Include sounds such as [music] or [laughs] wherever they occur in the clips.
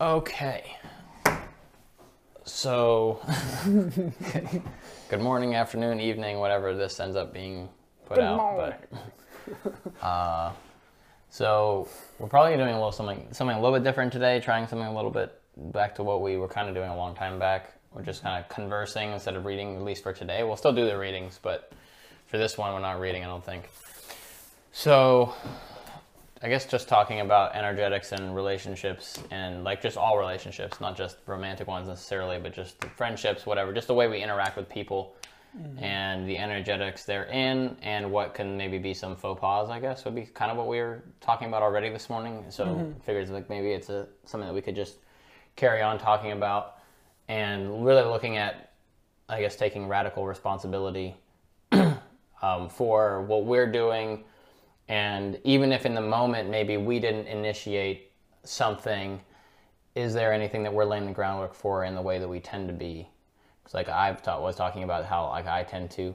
Okay. So, [laughs] good morning, afternoon, evening, whatever this ends up being put Good out. morning. But, [laughs] uh, so we're probably doing a little something, something a little bit different today. Trying something a little bit back to what we were kind of doing a long time back. We're just kind of conversing instead of reading, at least for today. We'll still do the readings, but for this one, we're not reading. I don't think. So I guess just talking about energetics and relationships and like just all relationships, not just romantic ones necessarily, but just friendships, whatever, just the way we interact with people and the energetics they're in and what can maybe be some faux pas, I guess, would be kind of what we were talking about already this morning. So figures like maybe it's a something that we could just carry on talking about and really looking at I guess taking radical responsibility [clears throat] um, for what we're doing and even if in the moment maybe we didn't initiate something, is there anything that we're laying the groundwork for in the way that we tend to be? Because like I've taught, was talking about how like I tend to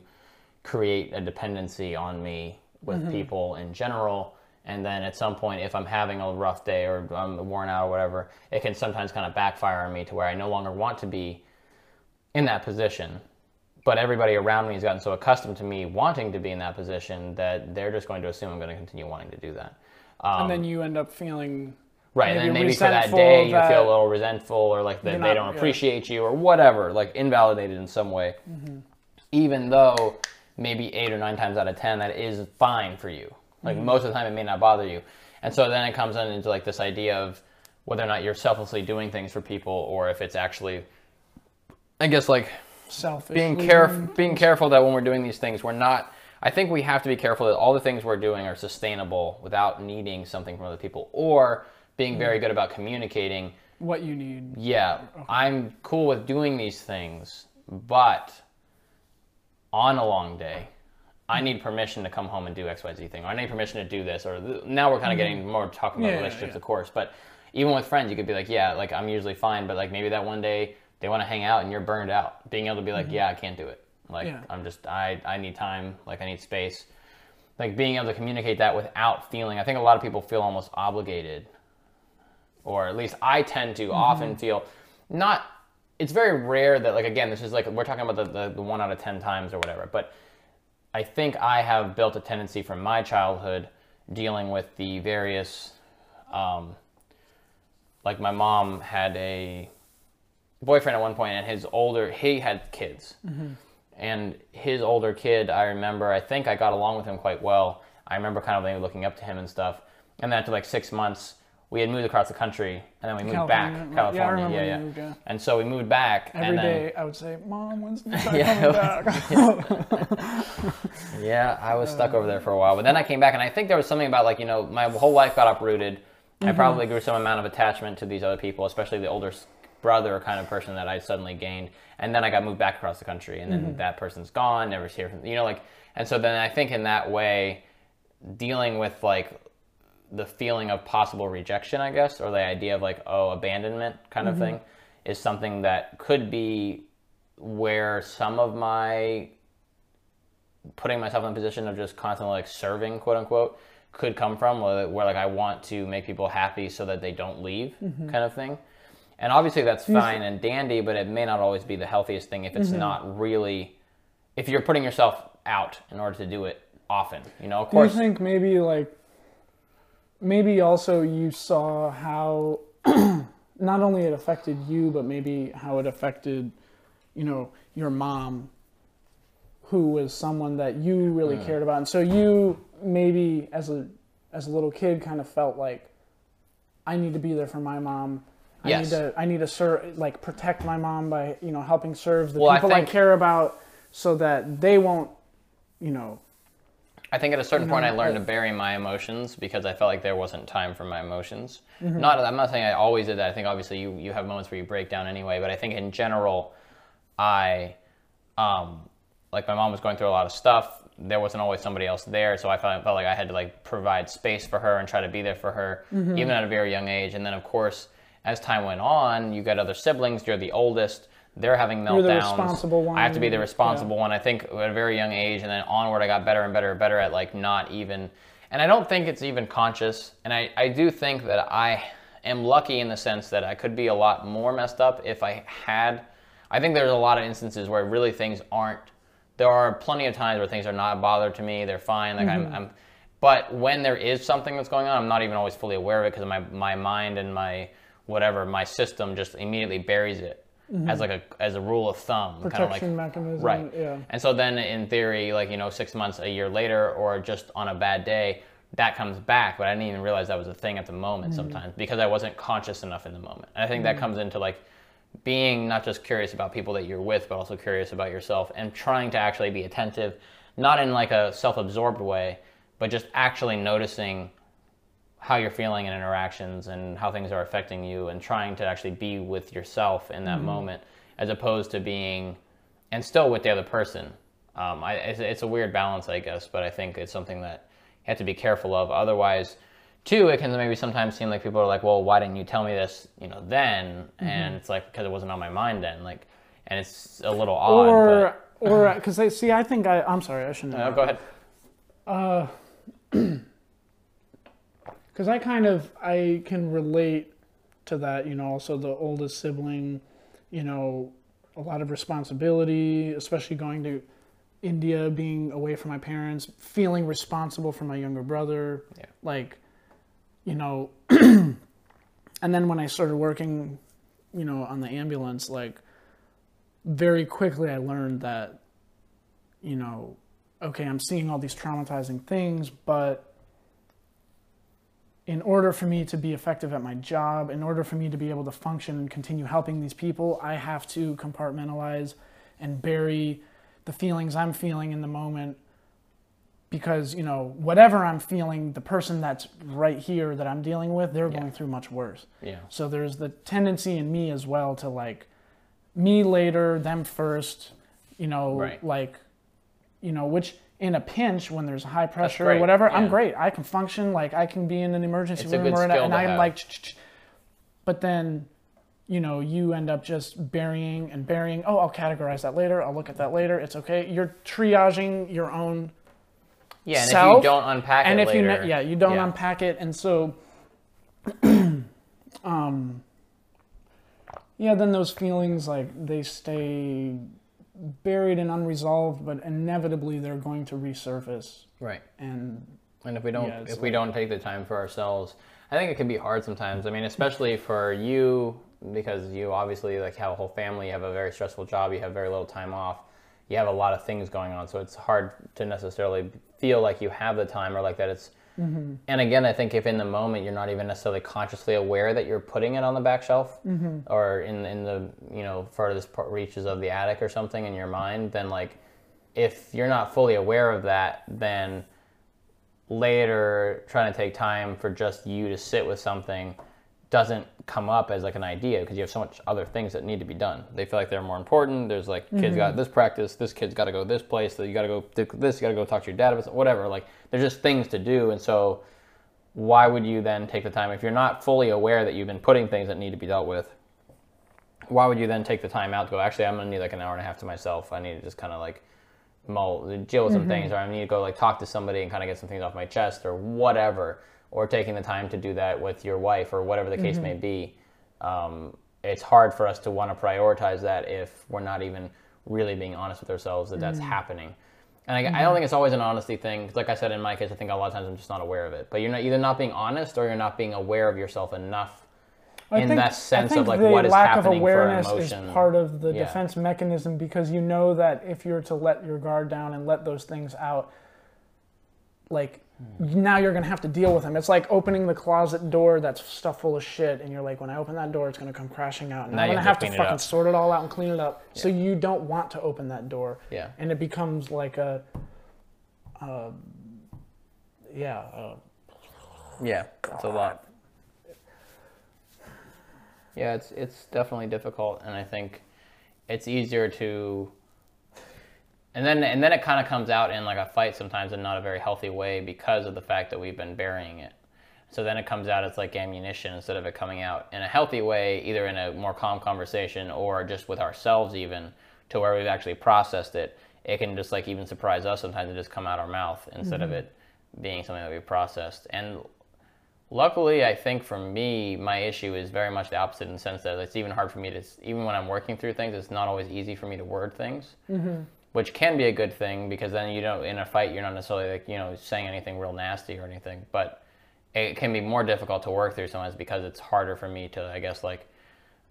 create a dependency on me with mm-hmm. people in general. And then at some point, if I'm having a rough day or I'm worn out or whatever, it can sometimes kind of backfire on me to where I no longer want to be in that position but everybody around me has gotten so accustomed to me wanting to be in that position that they're just going to assume I'm going to continue wanting to do that. Um, and then you end up feeling right, and then maybe for that day you feel a little resentful or like that they don't yeah. appreciate you or whatever, like invalidated in some way. Mm-hmm. Even though maybe eight or nine times out of ten that is fine for you. Like Mm-hmm. most of the time it may not bother you. And so then it comes in into like this idea of whether or not you're selflessly doing things for people or if it's actually I guess like selfish. being careful being careful that when we're doing these things we're not i think we have to be careful that all the things we're doing are sustainable without needing something from other people or being mm. very good about communicating what you need. yeah i'm cool with doing these things but on a long day i mm. need permission to come home and do xyz thing or i need permission to do this or th- now we're kind of mm-hmm. getting more talking about Yeah, relationships yeah. of course but even with friends you could be like yeah like i'm usually fine but like maybe that one day they want to hang out and you're burned out. Being able to be like yeah i can't do it. Like Yeah. i'm just i i need time. Like i need space. Like being able to communicate that without feeling i think a lot of people feel almost obligated. Or at least I tend to often feel not. It's very rare that like again, this is like we're talking about the, the, the one out of ten times or whatever, but I think I have built a tendency from my childhood dealing with the various, um, like my mom had a boyfriend at one point, and his older he had kids, and his older kid, I remember, I think I got along with him quite well. I remember kind of looking up to him and stuff. And then after like six months, we had moved across the country, and then we moved back, California, California. yeah, I yeah, yeah. moved, yeah. And so we moved back, Every and then day I would say, "Mom, when's the [laughs] time Yeah. coming back?" [laughs] yeah, I was stuck over there for a while, but then I came back, and I think there was something about like you know my whole life got uprooted. I Mm-hmm. probably grew some amount of attachment to these other people, especially the older brother kind of person that I suddenly gained, and then I got moved back across the country, and then Mm-hmm. that person's gone, never hear from you know like, and so then I think in that way, dealing with like the feeling of possible rejection, I guess, or the idea of like oh abandonment kind of thing, is something that could be where some of my putting myself in a position of just constantly like serving quote unquote could come from where, where like i want to make people happy so that they don't leave kind of thing and obviously that's fine and dandy but it may not always be the healthiest thing if it's not really if you're putting yourself out in order to do it often you know of course. Do you think maybe like maybe also you saw how [clears throat] not only it affected you, but maybe how it affected, you know, your mom, who was someone that you really Mm. cared about, and so you maybe as a as a little kid kind of felt like I need to be there for my mom. I Yes. need to I need to serve like protect my mom by you know helping serve the Well, people I think- care about, so that they won't, you know, I think at a certain point I know, learned to uh, bury my emotions because I felt like there wasn't time for my emotions. Mm-hmm. Not I'm not saying I always did that. I think obviously you you have moments where you break down anyway, but I think in general I um like my mom was going through a lot of stuff. There wasn't always somebody else there, so I felt, felt like I had to like provide space for her and try to be there for her Mm-hmm. even at a very young age. And then of course, as time went on, you got other siblings, you're the oldest. They're having meltdowns. You're the responsible I have to be the responsible one. I think at a very young age, and then onward, I got better and better and better at like not even. And I don't think it's even conscious. And I, I do think that I am lucky in the sense that I could be a lot more messed up if I had. I think there's a lot of instances where really things aren't. There are plenty of times where things are not bothered to me. They're fine. Like I'm, mm-hmm. I'm. But when there is something that's going on, I'm not even always fully aware of it because my my mind and my whatever my system just immediately buries it mm-hmm. as like a as a rule of thumb. kind of like, Protection mechanism. Right. Yeah. And so then, in theory, like you know, six months, a year later, or just on a bad day, that comes back. But I didn't even realize that was a thing at the moment mm-hmm. sometimes because I wasn't conscious enough in the moment. And I think that mm-hmm. comes into like being not just curious about people that you're with, but also curious about yourself and trying to actually be attentive, not in like a self-absorbed way, but just actually noticing how you're feeling in interactions and how things are affecting you and trying to actually be with yourself in that mm-hmm. moment as opposed to being and still with the other person um, I, it's, it's a weird balance i guess but i think it's something that you have to be careful of otherwise too it can maybe sometimes seem like people are like well why didn't you tell me this you know then mm-hmm. and it's like because it wasn't on my mind then like and it's a little odd Or or [laughs] because I see. I think I. I'm sorry. I shouldn't. but, no, go ahead [clears throat] because I kind of I can relate to that. You know, also the oldest sibling. You know, a lot of responsibility, especially going to India, being away from my parents, feeling responsible for my younger brother. Yeah. Like, you know, [clears throat] and then when I started working, you know, on the ambulance, like very quickly I learned that, you know, okay, I'm seeing all these traumatizing things, but in order for me to be effective at my job, in order for me to be able to function and continue helping these people, I have to compartmentalize and bury the feelings I'm feeling in the moment because, you know, whatever I'm feeling, the person that's right here that I'm dealing with, they're going through much worse. yeah So there's the tendency in me as well to like me later, them first, you know, Right. like, you know, which in a pinch when there's high pressure or whatever, I'm great. I can function like I can be in an emergency It's room or and I'm have. like, "Ch-ch-ch." but then, you know, you end up just burying and burying. Oh, I'll categorize that later. I'll look at that later. It's okay. You're triaging your own yeah and if you don't unpack and it if later you yeah you don't yeah. unpack it and so [clears throat] um yeah then those feelings like they stay buried and unresolved but inevitably they're going to resurface right and And if we don't, Yeah, if we don't take the time for ourselves, I think it can be hard sometimes. I mean, especially for you because you obviously like have a whole family, you have a very stressful job, you have very little time off, you have a lot of things going on, so it's hard to necessarily feel like you have the time or like that it's. Mm-hmm. And again, I think if in the moment you're not even necessarily consciously aware that you're putting it on the back shelf mm-hmm. or in in the you know furthest reaches of the attic or something in your mind, then like if you're not fully aware of that, then later trying to take time for just you to sit with something doesn't come up as like an idea because you have so much other things that need to be done. They feel like they're more important. There's like kids mm-hmm. got this practice, this kid's got to go this place, so you got to go do this, you got to go talk to your dad about whatever. Like there's just things to do, and so why would you then take the time if you're not fully aware that you've been putting things that need to be dealt with? Why would you then take the time out to go? Actually, I'm gonna need like an hour and a half to myself. I need to just kind of like mull, deal with some mm-hmm. things, or I need to go like talk to somebody and kind of get some things off my chest, or whatever, or taking the time to do that with your wife, or whatever the case mm-hmm. may be. Um, it's hard for us to want to prioritize that if we're not even really being honest with ourselves that that's mm-hmm. happening. And I, I mm-hmm. don't think it's always an honesty thing. Like I said in my case, I think a lot of times I'm just not aware of it. But you're not either not being honest or you're not being aware of yourself enough I in think, that sense I think of like the what is lack happening of awareness for emotion. is part of the Yeah. defense mechanism because you know that if you're to let your guard down and let those things out, like. Now you're gonna have to deal with them. It's like opening the closet door that's stuff full of shit, and you're like, when I open that door, it's gonna come crashing out, and Now I'm gonna have have to to fucking up. sort it all out and clean it up. So you don't want to open that door, Yeah. and it becomes like a, uh, yeah. Uh, Yeah, it's a lot. Yeah, it's it's definitely difficult, and I think it's easier to. And then and then it kind of comes out in like a fight sometimes in not a very healthy way because of the fact that we've been burying it. So then it comes out as like ammunition instead of it coming out in a healthy way, either in a more calm conversation or just with ourselves even to where we've actually processed it. It can just like even surprise us sometimes and just come out our mouth instead of it being something that we processed. And Luckily, I think for me, my issue is very much the opposite in the sense that it's even hard for me to, even when I'm working through things, it's not always easy for me to word things, mm-hmm. Which can be a good thing because then you don't, in a fight, you're not necessarily like, you know, saying anything real nasty or anything. But it can be more difficult to work through sometimes because it's harder for me to, I guess, like,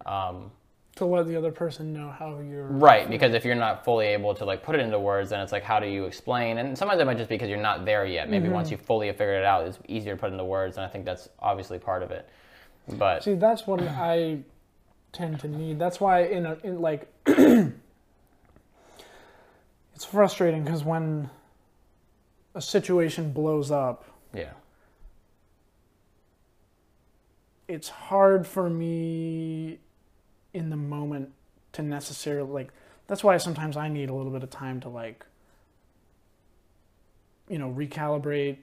um, to let the other person know how you're right because if you're not fully able to like put it into words then it's like how do you explain and sometimes it might just be because you're not there yet maybe mm-hmm. once you fully have figured it out it's easier to put into words and i think that's obviously part of it but see that's what i tend to need that's why in a in like [clears throat] it's frustrating because when a situation blows up yeah. it's hard for me in the moment to necessarily like that's why sometimes I need a little bit of time to like you know recalibrate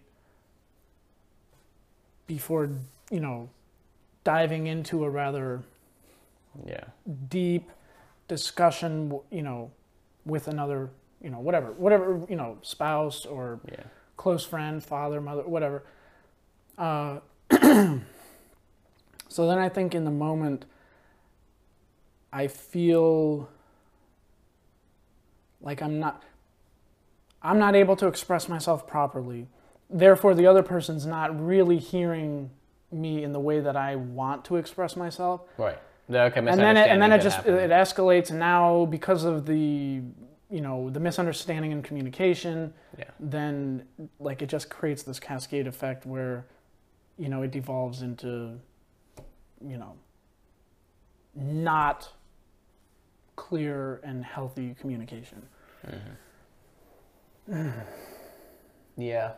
before you know diving into a rather yeah. deep discussion you know with another you know whatever whatever you know spouse or yeah. close friend father mother whatever uh, [clears throat] so then i think in the moment I feel like I'm not I'm not able to express myself properly. Therefore the other person's not really hearing me in the way that I want to express myself. Right. Okay, and then it, and then it just it escalates and now because of the you know the misunderstanding and communication yeah. then like it just creates this cascade effect where you know it devolves into you know not clear and healthy communication. Mm-hmm. [sighs] yeah.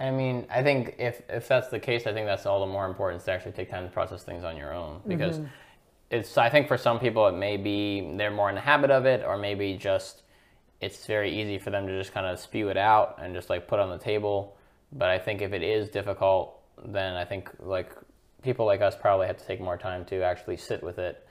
I mean, I think if, if that's the case, I think that's all the more important to actually take time to process things on your own because mm-hmm. It's. I think for some people it may be they're more in the habit of it, or maybe just it's very easy for them to just kind of spew it out and just like put on the table. But I think if it is difficult, then I think like people like us probably have to take more time to actually sit with it,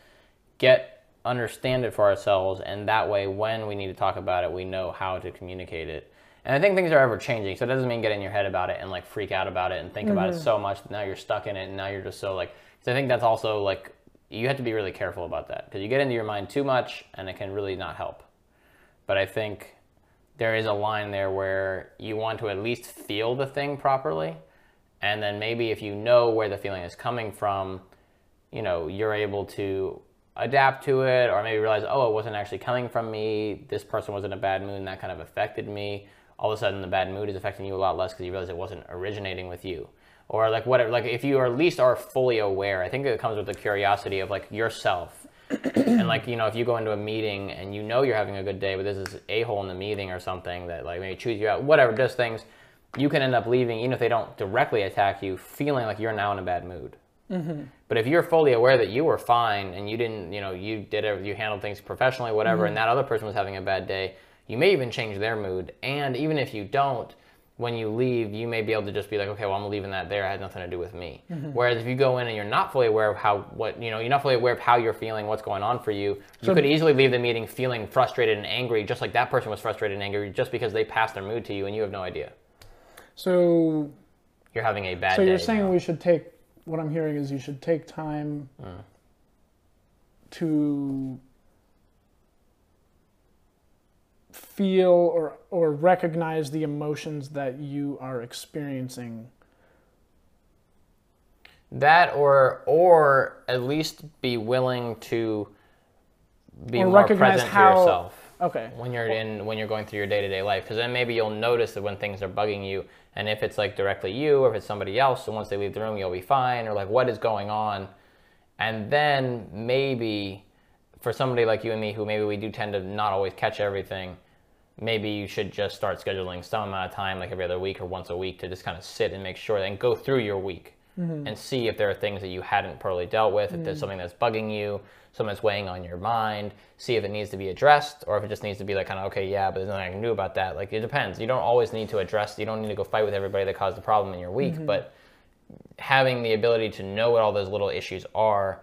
get understand it for ourselves, and that way, when we need to talk about it, we know how to communicate it. And I think things are ever changing, so it doesn't mean get in your head about it and like freak out about it and think mm-hmm. about it mm-hmm. so much that now you're stuck in it and now you're just so like. Because I think that's also like you have to be really careful about that because you get into your mind too much and it can really not help. But I think there is a line there where you want to at least feel the thing properly, and then maybe if you know where the feeling is coming from, you know, you're able to adapt to it or maybe realize, oh, it wasn't actually coming from me. This person was in a bad mood and that kind of affected me. All of a sudden, the bad mood is affecting you a lot less because you realize it wasn't originating with you. Or like whatever, like if you at least are fully aware, I think it comes with the curiosity of like yourself. and like you know, if you go into a meeting and you know you're having a good day, but this is a hole in the meeting or something that like maybe chews you out, whatever, just things, you can end up leaving even if they don't directly attack you, feeling like you're now in a bad mood. Mm-hmm. But if you're fully aware that you were fine and you didn't, you know, you did it, you handled things professionally, whatever, mm-hmm. and that other person was having a bad day, you may even change their mood. And even if you don't, when you leave, you may be able to just be like, okay, well, I'm leaving that there. It had nothing to do with me. Mm-hmm. Whereas if you go in and you're not fully aware of how, what, you know, you're not fully aware of how you're feeling, what's going on for you, so, you could easily leave the meeting feeling frustrated and angry, just like that person was frustrated and angry, just because they passed their mood to you and you have no idea. So you're having a bad. So you're saying we should take what I'm hearing is you should take time uh. to feel or or recognize the emotions that you are experiencing? That or or at least be willing to be or more present how, to yourself okay. when you're in when you're going through your day-to-day life. Because then maybe you'll notice that when things are bugging you and if it's like directly you or if it's somebody else, so once they leave the room, you'll be fine, or like what is going on. And then maybe for somebody like you and me, who maybe we do tend to not always catch everything, maybe you should just start scheduling some amount of time, like every other week or once a week, to just kind of sit and make sure and go through your week mm-hmm. and see if there are things that you hadn't properly dealt with, if there's mm. something that's bugging you, something that's weighing on your mind, see if it needs to be addressed or if it just needs to be like kind of, okay, yeah, but there's nothing I can do about that. Like it depends. You don't always need to address, you don't need to go fight with everybody that caused the problem in your week, mm-hmm. but having the ability to know what all those little issues are.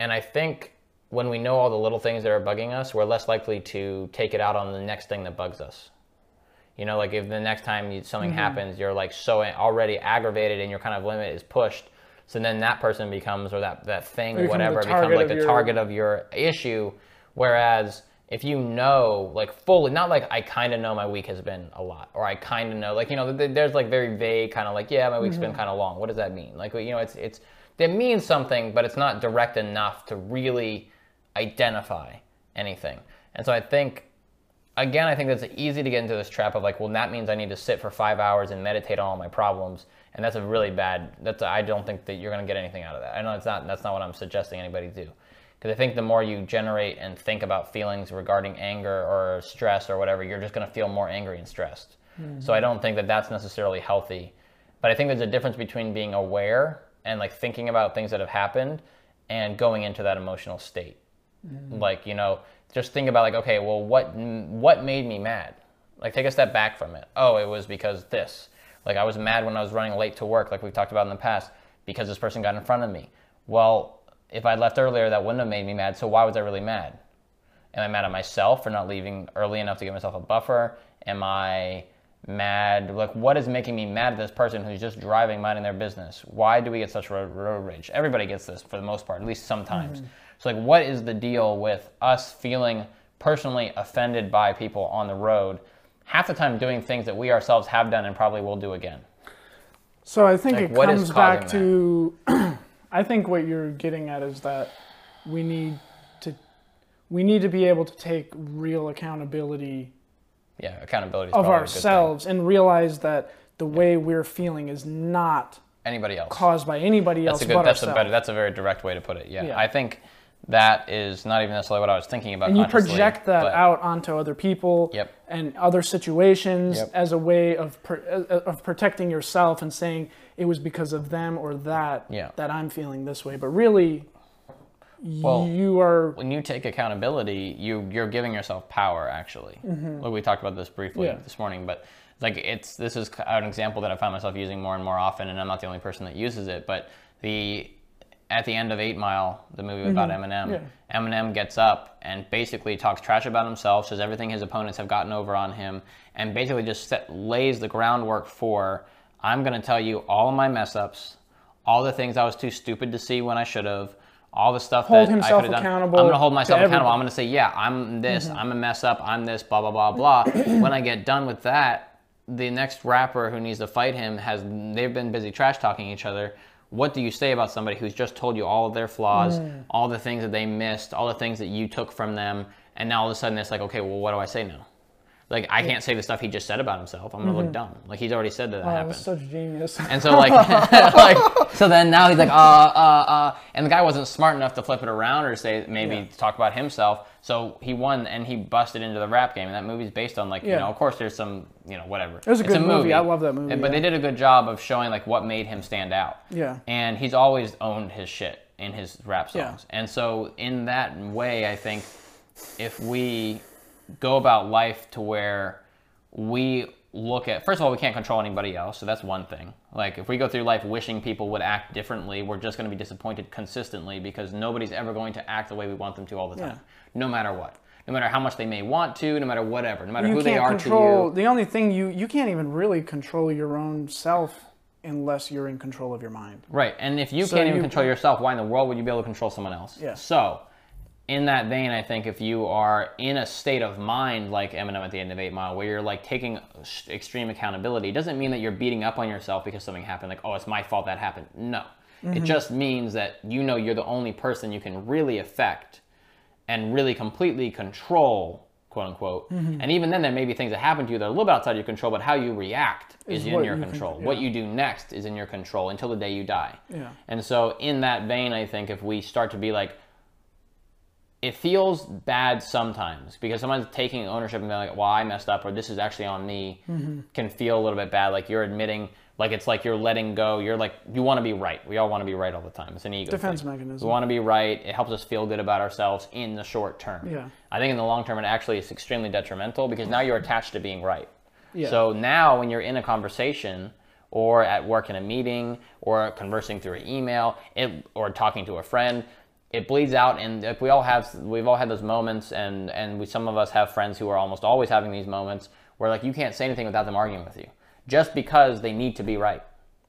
And I think when we know all the little things that are bugging us, we're less likely to take it out on the next thing that bugs us. You know, like if the next time you, something happens, you're like so already aggravated and your kind of limit is pushed. So then that person becomes, or that, that thing, or whatever, becomes like the your- target of your issue. Whereas if you know, like fully, not like I kind of know my week has been a lot, or I kind of know, like you know, th- there's like very vague kind of like, yeah, my week's been kind of long. What does that mean? Like you know, it's it's it means something, but it's not direct enough to really identify anything. And so I think again, I think that's easy to get into this trap of like, well, that means I need to sit for five hours and meditate on all my problems, and that's a really bad. That's I don't think that you're going to get anything out of that. I know it's not. That's not what I'm suggesting anybody do, because I think the more you generate and think about feelings regarding anger or stress or whatever, you're just going to feel more angry and stressed. So I don't think that that's necessarily healthy. But I think there's a difference between being aware and like thinking about things that have happened and going into that emotional state Mm. like you know just think about like okay well what what made me mad? Like take a step back from it. Oh it was because this. Like i was mad when i was running late to work like we've talked about in the past because this person got in front of me. Well if i'd left earlier that wouldn't have made me mad so why was i really mad? Am i mad at myself for not leaving early enough to give myself a buffer? Am i mad? Like what is making me mad at this person who's just driving minding their business? Why do we get such road, road rage? Everybody gets this for the most part at least sometimes mm. So like what is the deal with us feeling personally offended by people on the road half the time doing things that we ourselves have done and probably will do again So I think Like, it comes back to. [clears throat] I think what you're getting at is that we need to, we need to be able to take real accountability yeah accountability of probably a good thing. ourselves and realize that the way we're feeling is not anybody else caused by anybody else That's a good. but That's a better. That's a very direct way to put it. Yeah. Yeah. I think that is not even necessarily what I was thinking about. and you project that but- out onto other people Yep. and other situations Yep. as a way of uh, of protecting yourself and saying it was because of them or that Yeah. that I'm feeling this way. But really, Well, you are When you take accountability, you you're giving yourself power. Actually, like we talked about this briefly Mm-hmm. Yeah. this morning, but like it's this is an example that I find myself using more and more often, and I'm not the only person that uses it. But the at the end of Eight Mile, the movie about Eminem, Mm-hmm. Yeah. Eminem gets up and basically talks trash about himself, says everything his opponents have gotten over on him, and basically just set, lays the groundwork for I'm going to tell you all of my mess ups, all the things I was too stupid to see when I should have, all the stuff Hold that I could have done. I'm going to hold to myself accountable. I'm going to say, yeah, I'm this, I'm a mess up, I'm this, blah, blah, blah, blah. [clears throat] when I get done with that, the next rapper who needs to fight him has, they've been busy trash talking each other. What do you say about somebody who's just told you all of their flaws, mm. all the things that they missed, all the things that you took from them, and now all of a sudden it's like, okay, well, what do I say now? Like, I can't say the stuff he just said about himself. I'm going to look dumb. Like, he's already said that that oh, happened. that's such genius. And so like, [laughs] [laughs] like, so then now he's like, uh, uh, uh, and the guy wasn't smart enough to flip it around or say maybe Yeah. talk about himself. So he won and he busted into the rap game. And that movie's based on like, you know, of course there's some, you know, whatever. It was a good movie. I love that movie, But they did a good job of showing like what made him stand out. Yeah. And he's always owned his shit in his rap Yeah. songs. And so in that way, I think if we go about life to where we look at first of all we can't control anybody else so that's one thing like if we go through life wishing people would act differently we're just going to be disappointed consistently because nobody's ever going to act the way we want them to all the time Yeah. no matter what no matter how much they may want to no matter whatever no matter you who can't they are control. to The only thing you you can't even really control your own self unless you're in control of your mind. right and if you So can't even you- control yourself why in the world would you be able to control someone else Yeah. so in that vein, I think if you are in a state of mind like Eminem at the end of Eight Mile, where you're like taking extreme accountability, it doesn't mean that you're beating up on yourself because something happened. Like, oh, it's my fault that happened. No, Mm-hmm. it just means that you know you're the only person you can really affect and really completely control, quote unquote. Mm-hmm. And even then, there may be things that happen to you that are a little bit outside your control, but how you react is, Is in your you control. yeah. What you do next is in your control until the day you die. Yeah. And so, in that vein, I think if we start to be like, it feels bad sometimes because someone's taking ownership and being like, well, I messed up or this is actually on me Mm-hmm. can feel a little bit bad. Like you're admitting, like it's like you're letting go. You're like, you want to be right. We all want to be right all the time. It's an ego. Defense thing. mechanism. We want to be right. It helps us feel good about ourselves in the short term. Yeah. I think in the long term, it actually is extremely detrimental because now you're attached to being right. Yeah. So now when you're in a conversation or at work in a meeting or conversing through an email it, or talking to a friend, it bleeds out and we all have we've all had those moments and and we, some of us have friends who are almost always having these moments where like you can't say anything without them arguing with you, just because they need to be right.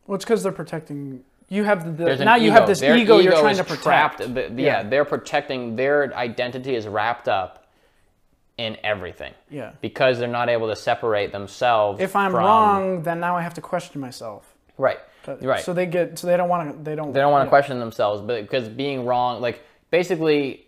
Well, it's because they're protecting. You have the now you have this Their ego, you're trying to protect. Trapped, the- yeah. Yeah. they're protecting their identity is wrapped up in everything. Yeah. Because they're not able to separate themselves. If I'm from- wrong, then now I have to question myself. right, right. So they get so they don't want to they don't they don't want to question themselves, but because being wrong, like basically,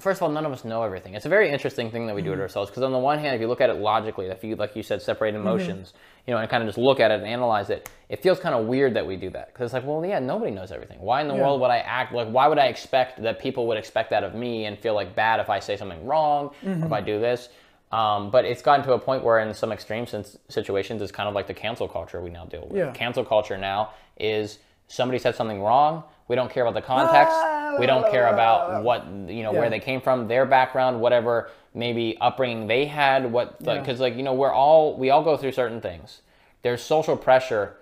first of all, none of us know everything. It's a very interesting thing that we do Mm-hmm. to ourselves. Because on the one hand, if you look at it logically, if you like you said, separate Mm-hmm. emotions, you know, and kind of just look at it and analyze it, it feels kind of weird that we do that. Because it's like, well, yeah, nobody knows everything. Why in the Yeah. world would I act like? Why would I expect that people would expect that of me and feel like bad if I say something wrong or if Mm-hmm. I do this? Um, but it's gotten to a point where, in some extreme situations, it's kind of like the cancel culture we now deal with. Yeah. Cancel culture now is somebody said something wrong. We don't care about the context. We don't care about what you know where they came from, their background, whatever maybe upbringing they had. What Yeah. because like you know we're all we all go through certain things. There's social pressure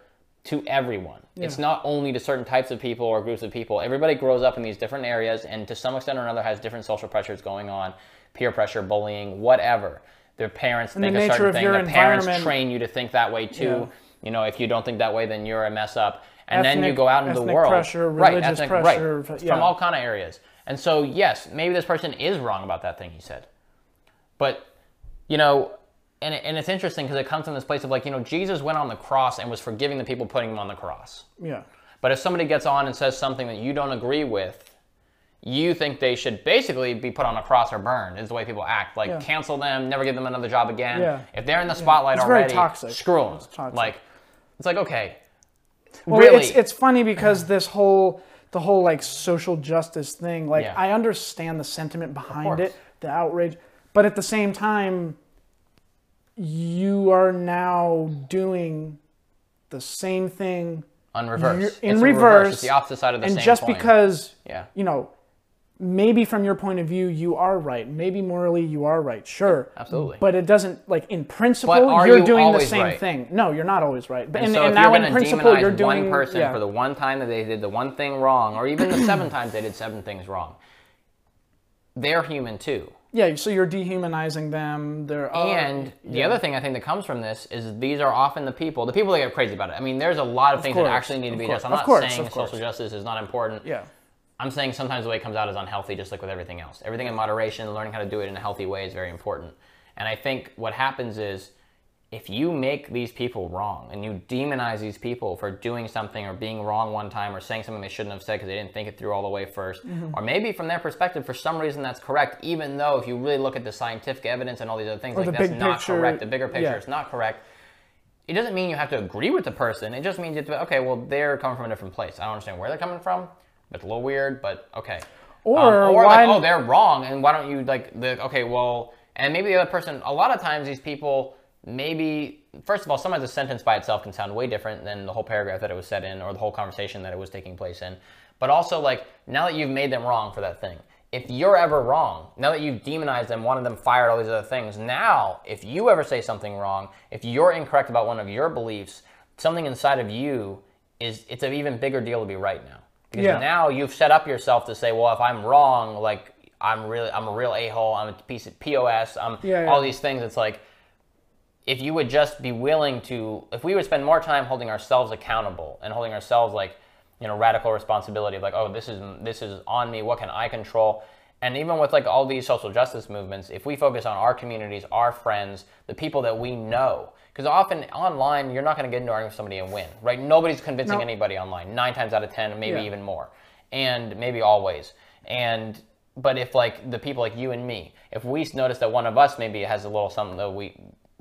to everyone. It's not only to certain types of people or groups of people. Everybody grows up in these different areas and to some extent or another has different social pressures going on, peer pressure, bullying, whatever. Their parents the think a certain thing. Their parents train you to think that way too. Yeah. You know, if you don't think that way, then you're a mess up. And then you go out into the world, pressure, right? ethnic- pressure, right, yeah. from all kind of areas. And so, yes, maybe this person is wrong about that thing he said, but you know, and and it's interesting because it comes from this place of like, you know, Jesus went on the cross and was forgiving the people putting him on the cross. Yeah. But if somebody gets on and says something that you don't agree with, you think they should basically be put on a cross or burned. Is the way people act. Like Yeah. cancel them, never give them another job again. Yeah. If they're in the spotlight very already, toxic. screw them. It's toxic. Like it's like okay, Well, really, it's it's funny because this whole the whole like social justice thing, like Yeah. I understand the sentiment behind it, the outrage, but at the same time, you are now doing the same thing reverse. It's in a reverse, It's the opposite side of the and same just coin. because yeah, you know maybe from your point of view you are right maybe morally you are right sure absolutely. but it doesn't like in principle you're you doing the same right? thing no you're not always right but and, and, so and now in principle you're doing one person yeah. for the one time that they did the one thing wrong, or even the [clears throat] seven times they did seven things wrong, they're human too. Yeah, so you're dehumanizing them. They're oh, And the other thing I think that comes from this is these are often the people, the people that get crazy about it. I mean, there's a lot of, things course, that actually need to of be addressed. I'm of not course, saying of social justice is not important. yeah, I'm saying sometimes the way it comes out is unhealthy, just like with everything else. Everything in moderation, learning how to do it in a healthy way is very important. And I think what happens is if you make these people wrong and you demonize these people for doing something or being wrong one time or saying something they shouldn't have said because they didn't think it through all the way 1st Mm-hmm. or maybe from their perspective, for some reason that's correct, even though if you really look at the scientific evidence and all these other things, like that's not picture, correct. The bigger picture yeah. is not correct it doesn't mean you have to agree with the person. It just means you have to, okay, well, they're coming from a different place. I don't understand where they're coming from. It's a little weird, but okay. Um, Or or why- like, oh, they're wrong, and why don't you like the okay, well, and maybe the other person. A lot of times, these people maybe first of all, sometimes a sentence by itself can sound way different than the whole paragraph that it was said in, or the whole conversation that it was taking place in. But also, like now that you've made them wrong for that thing, if you're ever wrong, now that you've demonized them, wanted them fired, all these other things, now if you ever say something wrong, if you're incorrect about one of your beliefs, something inside of you is it's an even bigger deal to be right now. Because Yeah. now you've set up yourself to say, well, if I'm wrong, like I'm really I'm a real a-hole, I'm a piece of POS, I'm Yeah, yeah. all these things, it's like if you would just be willing to if we would spend more time holding ourselves accountable and holding ourselves like you know radical responsibility of like oh this is this is on me what can i control and even with like all these social justice movements if we focus on our communities our friends the people that we know because often online you're not going to get into arguing with somebody and win right? Nobody's convincing No. anybody online. Nine times out of ten maybe Yeah. even more. And maybe always. And but if like the people like you and me if we notice that one of us maybe has a little something that we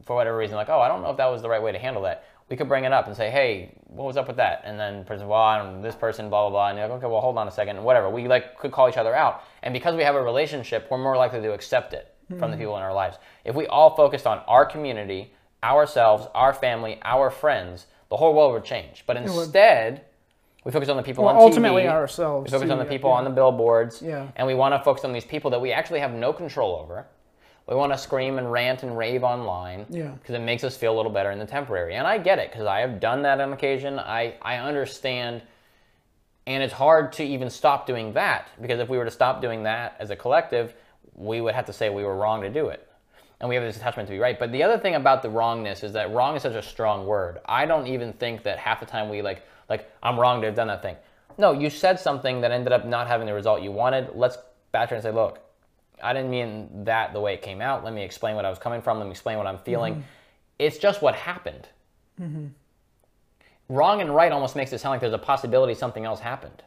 for whatever reason like oh i don't know if that was the right way to handle that we could bring it up and say hey what was up with that? And then person well I don't, this person blah blah blah. And you're like okay well hold on a second whatever. We like could call each other out. And because we have a relationship we're more likely to accept it from the mm-hmm. people in our lives. If we all focused on our community ourselves our family our friends the whole world would change but instead we focus on the people Well, on ultimately TV. ourselves, We focus on the people yeah. on the billboards. Yeah. And we want to focus on these people that we actually have no control over. We want to scream and rant and rave online. Yeah. Because it makes us feel a little better in the temporary. And I get it because I have done that on occasion. I, I understand. And it's hard to even stop doing that because if we were to stop doing that as a collective, we would have to say we were wrong to do it. And we have this attachment to be right. But the other thing about the wrongness is that wrong is such a strong word. I don't even think that half the time we like like I'm wrong to have done that thing. No, you said something that ended up not having the result you wanted. Let's back and say, look, I didn't mean that the way it came out. Let me explain what I was coming from. Let me explain what I'm feeling. Mm-hmm. It's just what happened. Mm-hmm. Wrong and right almost makes it sound like there's a possibility something else happened.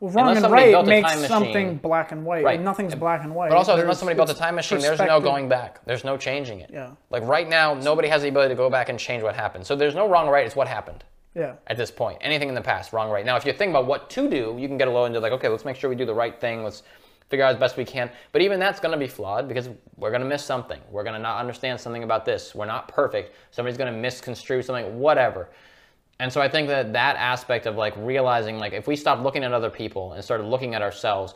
Well, wrong unless and right makes machine, something black and white. Right. And nothing's black and white. But also, unless somebody built a time machine, there's no going back. There's no changing it. Yeah. Like right now, nobody has the ability to go back and change what happened. So there's no wrong or right. It's what happened. Yeah. At this point, anything in the past, wrong or right. Now, if you think about what to do, you can get a little into like, okay, let's make sure we do the right thing. Let's figure out as best we can. But even that's going to be flawed because we're going to miss something. We're going to not understand something about this. We're not perfect. Somebody's going to misconstrue something, whatever. And so I think that that aspect of like realizing like if we stop looking at other people and started looking at ourselves,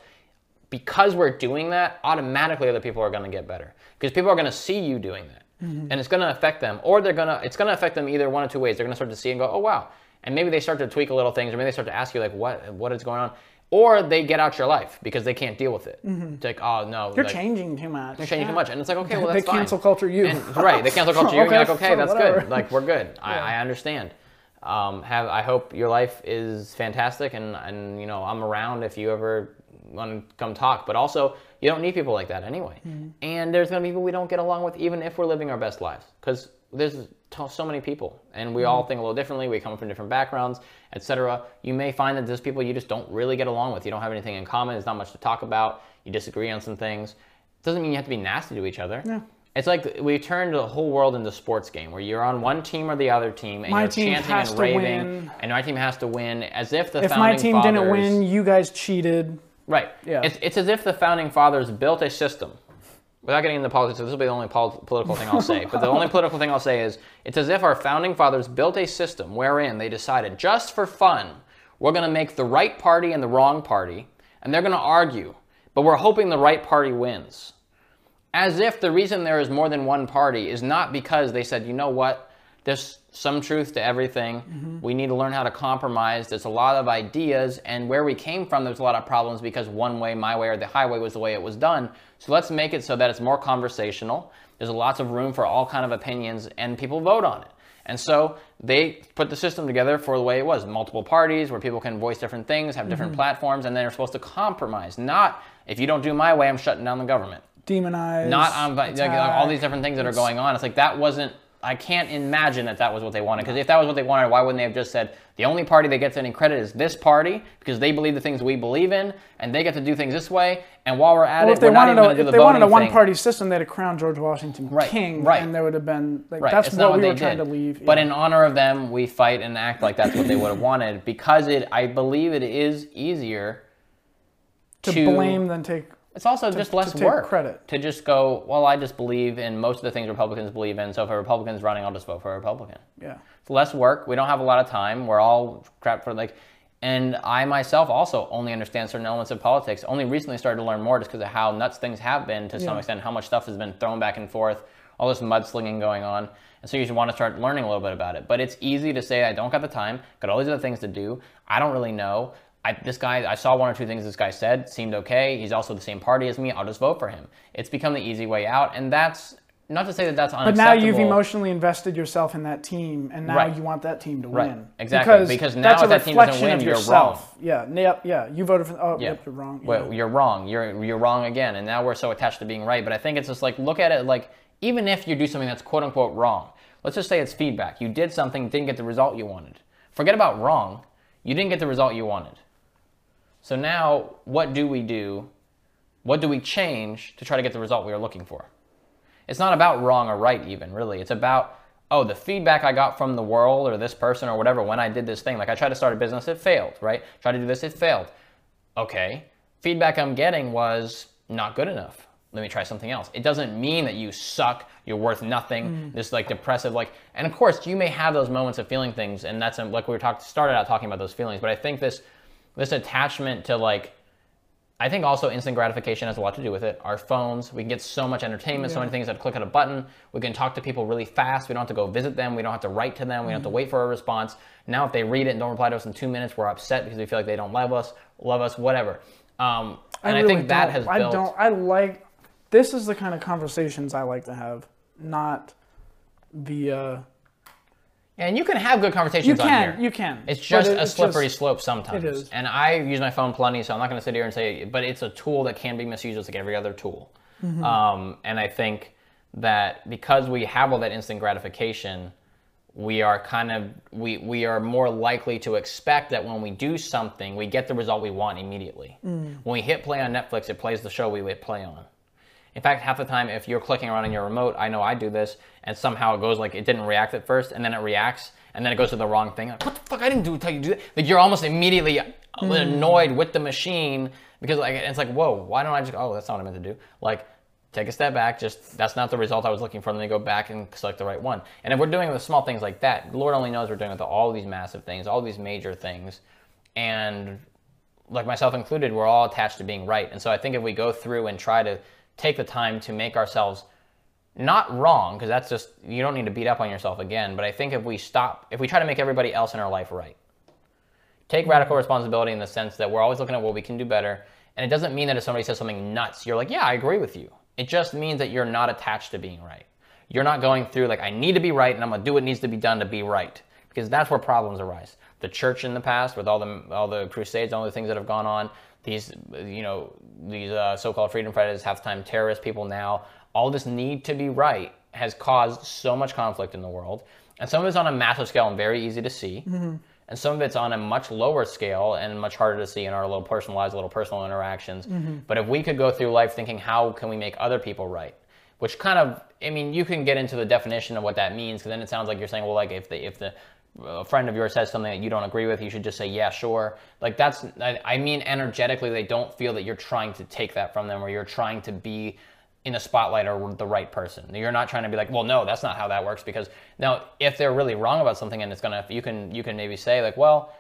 because we're doing that, automatically other people are going to get better because people are going to see you doing that. Mm-hmm. And it's going to affect them, or they're gonna. It's going to affect them either one of two ways. They're going to start to see and go, "Oh wow," and maybe they start to tweak a little things, or maybe they start to ask you like, "What? What is going on?" or they get out your life because they can't deal with it. Mm-hmm. It's like, oh no, you're like, changing too much. You're changing yeah. too much, and it's like, okay, [laughs] well that's they cancel culture you. And, right, they cancel culture you. okay, and you're [laughs] like, okay, that's whatever. good. Like we're good. Yeah. I, I, understand. Um, have I hope your life is fantastic, and and you know I'm around if you ever want to come talk. But also, you don't need people like that anyway. Mm-hmm. And there's gonna be people we don't get along with, even if we're living our best lives, because there's so many people and we mm-hmm. all think a little differently we come from different backgrounds etc you may find that there's people you just don't really get along with you don't have anything in common there's not much to talk about you disagree on some things it doesn't mean you have to be nasty to each other yeah. It's like we turned the whole world into a sports game where you're on one team or the other team and my you're team chanting has and to raving win. and my team has to win as if the founding fathers. if founding my team fathers, didn't win you guys cheated right yeah it's, it's as if the founding fathers built a system without getting into politics, this will be the only pol- political thing I'll say, but the only political thing I'll say is it's as if our founding fathers built a system wherein they decided just for fun, we're going to make the right party and the wrong party, and they're going to argue, but we're hoping the right party wins. As if the reason there is more than one party is not because they said, you know what, there's some truth to everything. Mm-hmm. We need to learn how to compromise. There's a lot of ideas, and where we came from, there's a lot of problems because one way, my way, or the highway was the way it was done. So let's make it so that it's more conversational. There's lots of room for all kind of opinions, and people vote on it. And so they put the system together for the way it was multiple parties where people can voice different things, have different mm-hmm. platforms, and then they're supposed to compromise. Not if you don't do my way, I'm shutting down the government. Demonize. Not on like, all these different things that are going on. It's like that wasn't I can't imagine that that was what they wanted. Because if that was what they wanted, why wouldn't they have just said the only party that gets any credit is this party because they believe the things we believe in and they get to do things this way. And while we're at well, it, if they we're wanted a, if the they wanted a one-party system, they'd have crowned George Washington right, king, right. and there would have been like right. that's it's what, what we were trying to leave. But yeah. in honor of them, we fight and act like that's what they would have wanted because it. I believe it is easier to, to blame than take it's also to, just less work credit. to just go. Well, I just believe in most of the things Republicans believe in. So if a Republican's running, I'll just vote for a Republican. Yeah, it's less work. We don't have a lot of time. We're all crap for like. And I myself also only understand certain elements of politics. Only recently started to learn more just because of how nuts things have been to yeah. some extent, how much stuff has been thrown back and forth, all this mudslinging going on. And so you just want to start learning a little bit about it. But it's easy to say, I don't got the time, got all these other things to do. I don't really know. I, this guy, I saw one or two things this guy said, seemed okay. He's also the same party as me. I'll just vote for him. It's become the easy way out, and that's not to say that that's unacceptable. But now you've emotionally invested yourself in that team, and now right. you want that team to right. win. Exactly. Because, because now if that team doesn't win, you're wrong. Yeah. Yep. Yeah. You voted for. Oh, yeah. Yep, you're wrong. Well, yeah. you're wrong. You're you're wrong again, and now we're so attached to being right. But I think it's just like look at it like even if you do something that's quote unquote wrong, let's just say it's feedback. You did something, didn't get the result you wanted. Forget about wrong. You didn't get the result you wanted. So now, what do we do? What do we change to try to get the result we are looking for? It's not about wrong or right, even really. It's about, oh, the feedback I got from the world or this person or whatever when I did this thing. Like I tried to start a business, it failed, right? Tried to do this, it failed. Okay. Feedback I'm getting was not good enough. Let me try something else. It doesn't mean that you suck, you're worth nothing, mm. this like depressive, like, and of course you may have those moments of feeling things, and that's like we were talking, started out talking about those feelings, but I think this this attachment to like I think also instant gratification has a lot to do with it. Our phones, we can get so much entertainment, yeah. so many things that click on a button. We can talk to people really fast. We don't have to go visit them. We don't have to write to them. We don't have to mm-hmm. wait for a response. Now, if they read it and don't reply to us in two minutes, we're upset because we feel like they don't love us, love us, whatever. Um, and I, really I think that has I built. don't. I like. this is the kind of conversations I like to have, not the. Uh, And you can have good conversations you on here. can, you can. It's just it- a slippery just- slope sometimes. it is. And I use my phone plenty, so I'm not going to sit here and say, but it's a tool that can be misused just like every other tool. Mm-hmm. Um, and I think that because we have all that instant gratification, we are kind of we we are more likely to expect that when we do something, we get the result we want immediately. Mm. When we hit play on Netflix, it plays the show we hit play on. In fact, half the time, if you're clicking around on your remote, I know I do this, and somehow it goes like it didn't react at first, and then it reacts, and then it goes to the wrong thing. Like, what the fuck? I didn't do tell you to do that. Like you're almost immediately mm-hmm. annoyed with the machine because like it's like, whoa, why don't I just? Oh, that's not what I meant to do. Like, take a step back. Just that's not the result I was looking for. And then you go back and select the right one. And if we're doing it with small things like that, Lord only knows we're doing it with all these massive things, all these major things, and like myself included, we're all attached to being right. And so I think if we go through and try to take the time to make ourselves not wrong, because that's just, you don't need to beat up on yourself again, but I think if we stop, if we try to make everybody else in our life right, take radical responsibility in the sense that we're always looking at what we can do better. And it doesn't mean that if somebody says something nuts, you're like, yeah, I agree with you. It just means that you're not attached to being right. You're not going through like, I need to be right and I'm gonna do what needs to be done to be right. Because that's where problems arise. The church in the past, with all the all the crusades, all the things that have gone on, these you know these uh, so-called freedom fighters, half-time terrorist people now, all this need to be right has caused so much conflict in the world, and some of it's on a massive scale and very easy to see, and some of it's on a much lower scale and much harder to see in our little personalized, little personal interactions. But if we could go through life thinking, how can we make other people right? Which kind of, I mean, you can get into the definition of what that means, because then it sounds like you're saying, well, like if the if the a friend of yours says something that you don't agree with, you should just say, yeah, sure. Like that's, I, I mean, energetically, they don't feel that you're trying to take that from them or you're trying to be in the spotlight or the right person. You're not trying to be like, well, no, that's not how that works. Because now, if they're really wrong about something and it's gonna, you can, you can maybe say like, well,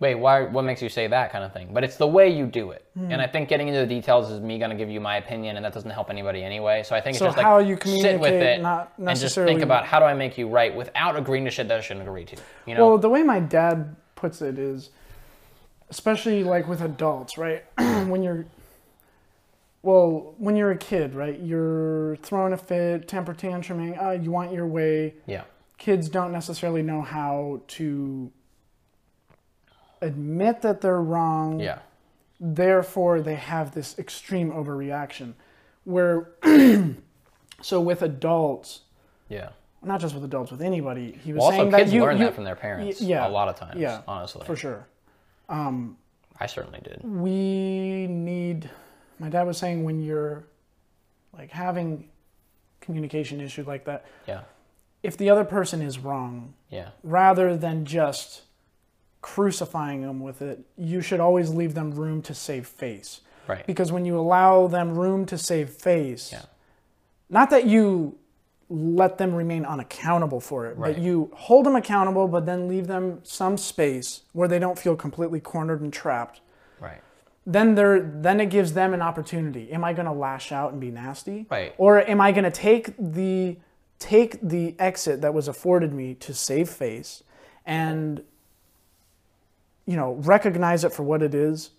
wait, why? What makes you say that kind of thing? But it's the way you do it. And I think getting into the details is me gonna give you my opinion, and that doesn't help anybody anyway. So I think So it's just how like you sit with communicate, it not and just necessarily- think about how do I make you right without agreeing to shit that I shouldn't agree to. You know? Well, the way my dad puts it is, especially like with adults, right? [clears throat] when you're, well, when you're a kid, right? You're throwing a fit, temper tantruming. Uh, you want your way. yeah. Kids don't necessarily know how to admit that they're wrong. Yeah. Therefore, they have this extreme overreaction, where. [clears throat] so with adults, Yeah. not just with adults, with anybody, he was Well, saying also, that kids you, learn you- that from their parents y- yeah, a lot of times, yeah, honestly. for sure. Um, I certainly did. we need my dad was saying when you're like having communication issue like that Yeah. if the other person is wrong Yeah. rather than just crucifying them with it you should always leave them room to save face Right. because when you allow them room to save face Yeah. not that you let them remain unaccountable for it Right. but you hold them accountable but then leave them some space where they don't feel completely cornered and trapped Right. then there then it gives them an opportunity am i going to lash out and be nasty Right. or am i going to take the take the exit that was afforded me to save face and you know recognize it for what it is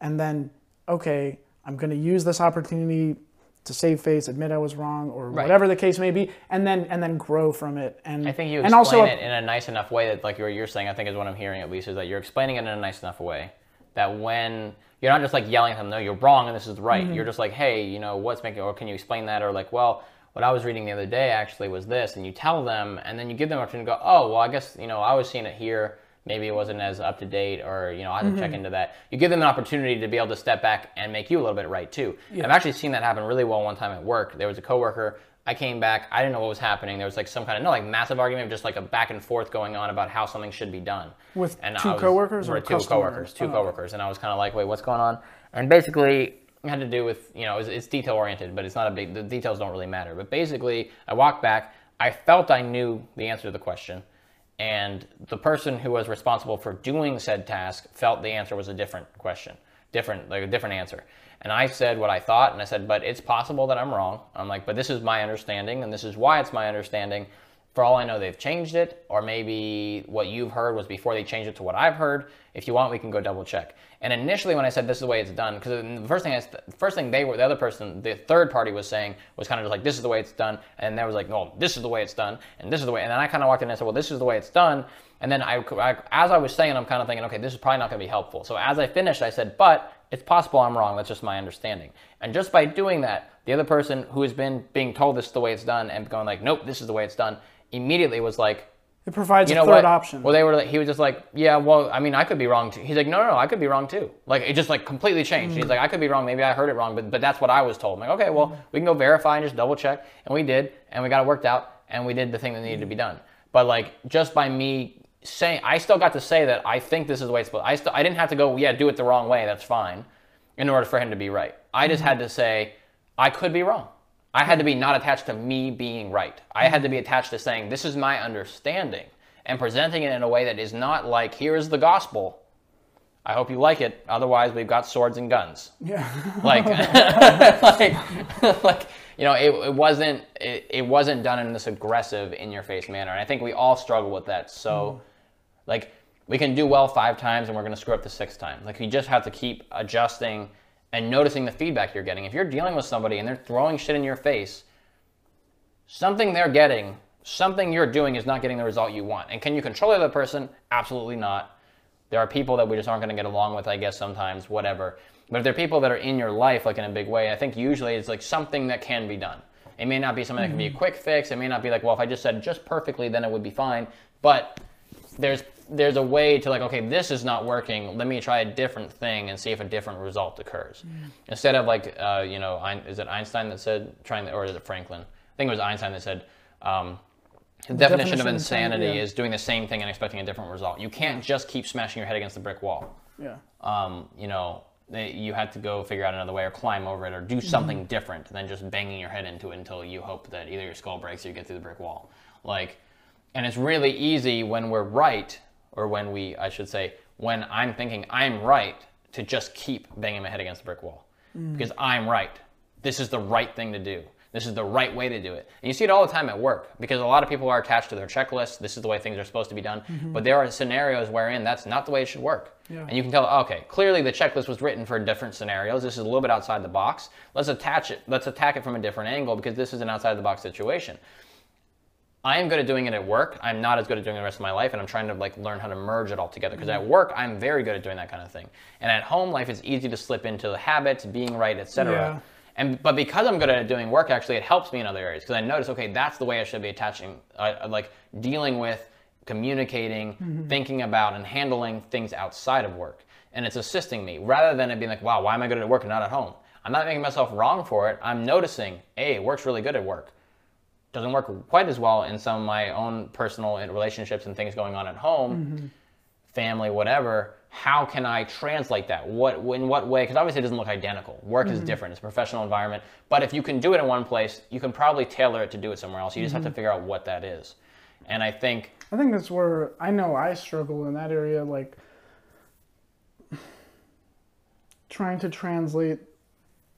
and then okay i'm going to use this opportunity to save face admit i was wrong or Right. whatever the case may be and then and then grow from it and I think you and explain also it in a nice enough way that, like you're, you're saying, I think is what I'm hearing at least, is that you're explaining it in a nice enough way that when you're not just like yelling at them, no, you're wrong and this is right. Mm-hmm. You're just like, hey, you know, what's making, or can you explain that? Or like, well, what I was reading the other day actually was this, and you tell them, and then you give them an opportunity to go, oh, well, I guess, you know, I was seeing it here. Maybe it wasn't as up to date, or you know, I have to Mm-hmm. check into that. You give them an opportunity to be able to step back and make you a little bit right too. yeah. I've actually seen that happen really well one time at work. There was a coworker. I came back. I didn't know what was happening. There was like some kind of no like massive argument, just like a back and forth going on about how something should be done. With and two I was- coworkers or two customer? coworkers, two Oh. coworkers, and I was kind of like, wait, what's going on? And basically, it had to do with you know, it's, it's detail oriented, but it's not a big. The details don't really matter. But basically, I walked back. I felt I knew the answer to the question, and the person who was responsible for doing said task felt the answer was a different question, different like a different answer. And I said what I thought, and I said, but it's possible that I'm wrong. I'm like, but this is my understanding, and this is why it's my understanding. For all I know, they've changed it, or maybe what you've heard was before they changed it to what I've heard. If you want, we can go double check. And initially, when I said this is the way it's done, because the first thing, I, first thing they were, the other person, the third party was saying was kind of just like, this is the way it's done, and they was like, no, this is the way it's done, and this is the way. And then I kind of walked in and said, well, this is the way it's done. And then I, I as I was saying, I'm kind of thinking, okay, this is probably not going to be helpful. So as I finished, I said, but it's possible I'm wrong. That's just my understanding. And just by doing that, the other person who has been being told this is the way it's done and going like, nope, this is the way it's done, immediately was like, It provides you a know third what? option. Well, they were. Like, he was just like, yeah. Well, I mean, I could be wrong too. He's like, no, no, no, I could be wrong too. Like it just like completely changed. Mm. He's like, I could be wrong. Maybe I heard it wrong, but but that's what I was told. I'm like, okay, well, mm. we can go verify and just double check, and we did, and we got it worked out, and we did the thing that needed to be mm. done. But like just by me saying, I still got to say that I think this is the way it's supposed. I still, I didn't have to go, yeah, do it the wrong way. That's fine, in order for him to be right. I just mm. had to say, I could be wrong. I had to be not attached to me being right. I had to be attached to saying, this is my understanding and presenting it in a way that is not like, here's the gospel. I hope you like it. Otherwise, we've got swords and guns. yeah. [laughs] Like, [laughs] [laughs] like, like, you know, it, it wasn't it, it wasn't done in this aggressive, in your face manner. And I think we all struggle with that. So, hmm. like, we can do well five times, and we're going to screw up the sixth time. Like, you just have to keep adjusting and noticing the feedback you're getting. If you're dealing with somebody and they're throwing shit in your face, something they're getting, something you're doing is not getting the result you want. And can you control the other person? Absolutely not. There are people that we just aren't going to get along with, I guess, sometimes, whatever. But if there are people that are in your life, like in a big way, I think usually it's like something that can be done. It may not be something that can be a mm-hmm. quick fix. It may not be like, well, if I just said just perfectly, then it would be fine. But there's there's a way to like, okay, this is not working. Let me try a different thing and see if a different result occurs. Instead of like, uh, you know, Ein- is it Einstein that said trying, or is it Franklin? I think it was Einstein that said. Um, the definition, definition of insanity insanity, yeah. is doing the same thing and expecting a different result. You can't just keep smashing your head against the brick wall Yeah. um, you know, you had to go figure out another way or climb over it or do something different than just banging your head into it until you hope that either your skull breaks or you get through the brick wall. Like, and it's really easy when we're right, or when we, I should say, when I'm thinking I'm right, to just keep banging my head against the brick wall mm. because I'm right. This is the right thing to do. This is the right way to do it. And you see it all the time at work because a lot of people are attached to their checklist. This is the way things are supposed to be done. Mm-hmm. But there are scenarios wherein that's not the way it should work. Yeah. And you can tell, okay, clearly the checklist was written for different scenarios. This is a little bit outside the box. Let's attach it. Let's attack it from a different angle because this is an outside the box situation. I am good at doing it at work. I'm not as good at doing it the rest of my life, and I'm trying to like learn how to merge it all together. Because at mm-hmm. work, I'm very good at doing that kind of thing, and at home life, it's easy to slip into the habits, being right, etc. And but because I'm good at doing work, actually, it helps me in other areas because I notice, okay, that's the way I should be attaching, uh, uh like dealing with, communicating, mm-hmm. thinking about, and handling things outside of work, and it's assisting me rather than it being like, wow, why am I good at work and not at home? I'm not making myself wrong for it. I'm noticing, hey, it works really good at work doesn't work quite as well in some of my own personal relationships and things going on at home, mm-hmm. family, whatever. How can I translate that? What in what way? Because obviously it doesn't look identical. Work is mm-hmm. different. It's a professional environment. But if you can do it in one place, you can probably tailor it to do it somewhere else. You just have to mm-hmm. figure out what that is. And I think I think that's where I know I struggle in that area, like trying to translate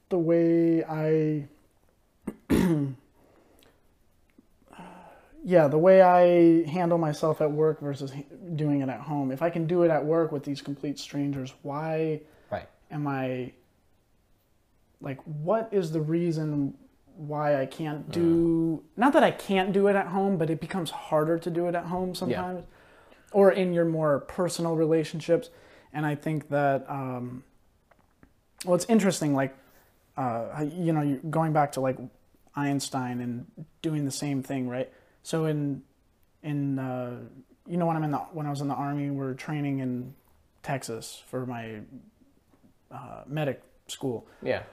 the way I, [clears throat] [clears throat] yeah, the way I handle myself at work versus doing it at home. If I can do it at work with these complete strangers, why right. am I like what is the reason why I can't do not that I can't do it at home, but it becomes harder to do it at home sometimes or in your more personal relationships. And I think that um, well, it's interesting. Like uh, you know, going back to like Einstein and doing the same thing, right? So in in uh, you know when I'm in the when I was in the army, we're training in Texas for my uh, medic school Yeah.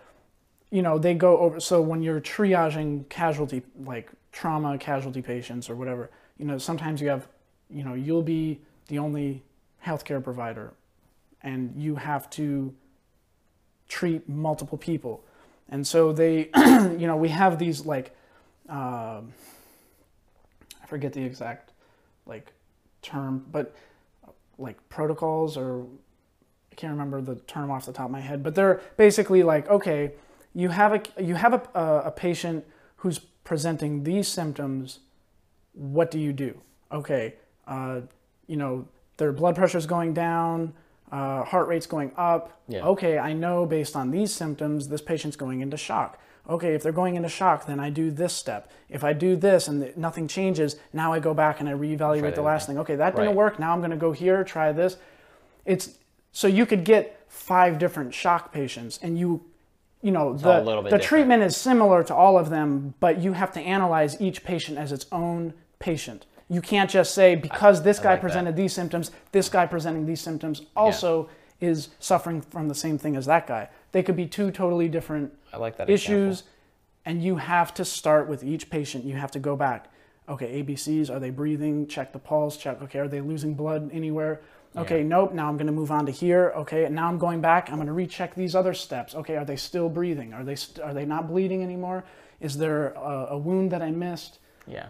you know they go over so when you're triaging casualty like trauma casualty patients or whatever you know sometimes you have you know you'll be the only healthcare provider and you have to treat multiple people and so they [clears throat] you know we have these like um i forget the exact like term but like protocols or I can't remember the term off the top of my head, but they're basically like, okay, you have a you have a, a, a patient who's presenting these symptoms what do you do? Okay, uh, you know, their blood pressure is going down, uh, heart rate's going up. Yeah. Okay, I know based on these symptoms, this patient's going into shock. Okay, if they're going into shock, then I do this step. If I do this and th- nothing changes, now I go back and I reevaluate the last thing. Okay, that didn't Right. work. Now I'm going to go here, try this. It's so you could get five different shock patients, and you, you know, the a little bit the different. treatment is similar to all of them, but you have to analyze each patient as its own patient. You can't just say because this guy like that. presented these symptoms, this guy presenting these symptoms also is suffering from the same thing as that guy. They could be two totally different I like that issues, and you have to start with each patient. You have to go back. Okay, ABCs, are they breathing? Check the pulse, check, okay, are they losing blood anywhere? Okay, nope, now I'm gonna move on to here. Okay, and now I'm going back, I'm gonna recheck these other steps. Okay, are they still breathing? Are they, st- are they not bleeding anymore? Is there a, a wound that I missed? Yeah.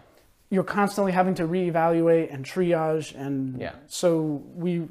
You're constantly having to reevaluate and triage, and Yeah. so we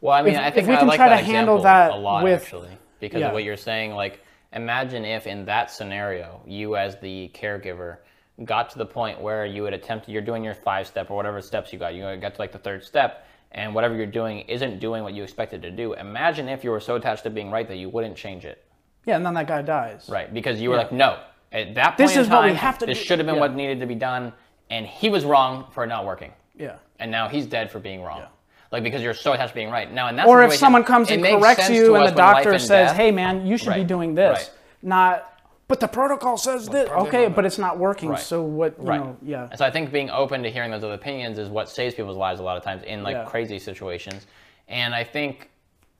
Well, I mean, If- I if think we I can like try that to handle example that a lot with- actually because Yeah. of what you're saying. Like, imagine if in that scenario, you as the caregiver got to the point where you had attempted, you're doing your five step or whatever steps you got. You got to like the third step, and whatever you're doing isn't doing what you expected to do. Imagine if you were so attached to being right that you wouldn't change it. yeah, and then that guy dies. Right, because you were like, no. At that point This is what we have to this do." should have been Yeah. what needed to be done, and he was wrong for not working Yeah. and now he's dead for being wrong. Like because you're so attached to being right. Now in that Or if someone comes and corrects you and the doctor says, death- "Hey man, you should be doing this." right. Not but the protocol says this. Okay, but it's not working. Right. So what, you Right. know, yeah. And so I think being open to hearing those other opinions is what saves people's lives a lot of times in like Yeah. crazy situations. And I think,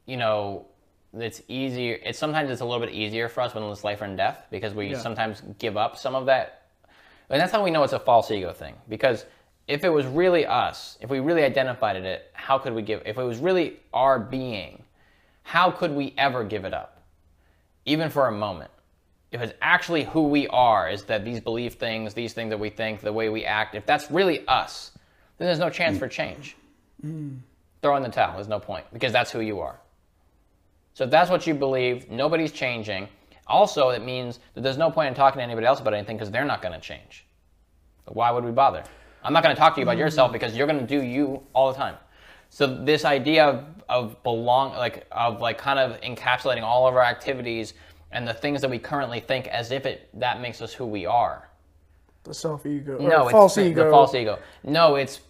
you know, it's easier. It's sometimes it's a little bit easier for us when it's life and death because we Yeah. sometimes give up some of that. And that's how we know it's a false ego thing. Because if it was really us, if we really identified it, how could we give? If it was really our being, how could we ever give it up, even for a moment? if it's actually who we are, is that these belief things, these things that we think, the way we act, if that's really us, then there's no chance for change. Throw in the towel. There's no point because that's who you are. So if that's what you believe, nobody's changing. Also, it means that there's no point in talking to anybody else about anything because they're not going to change. But why would we bother? I'm not going to talk to you about mm-hmm. yourself because you're going to do you all the time. So this idea of, of belong, like of like kind of encapsulating all of our activities and the things that we currently think as if it that makes us who we are. The self ego. No, it's false ego. the false ego. No, it's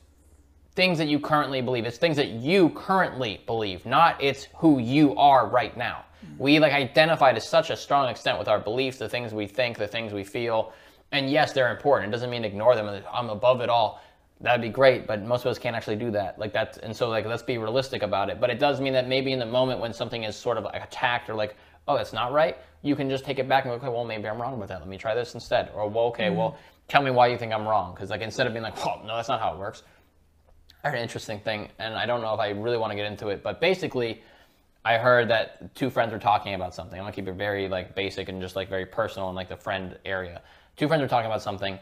things that you currently believe. It's things that you currently believe, not it's who you are right now. Mm-hmm. We like identify to such a strong extent with our beliefs, the things we think, the things we feel. And yes, they're important. It doesn't mean ignore them. I'm above it all. That'd be great, but most of us can't actually do that. Like that, and so like let's be realistic about it. But it does mean that maybe in the moment when something is sort of like attacked or like, oh, that's not right, you can just take it back and go, okay, well maybe I'm wrong about that. Let me try this instead. Or well, okay, well mm-hmm. tell me why you think I'm wrong. Because like instead of being like, well, no, that's not how it works. I heard an interesting thing, and I don't know if I really want to get into it, but basically, I heard that two friends were talking about something. I'm gonna keep it very like basic and just like very personal in like the friend area. Two friends were talking about something,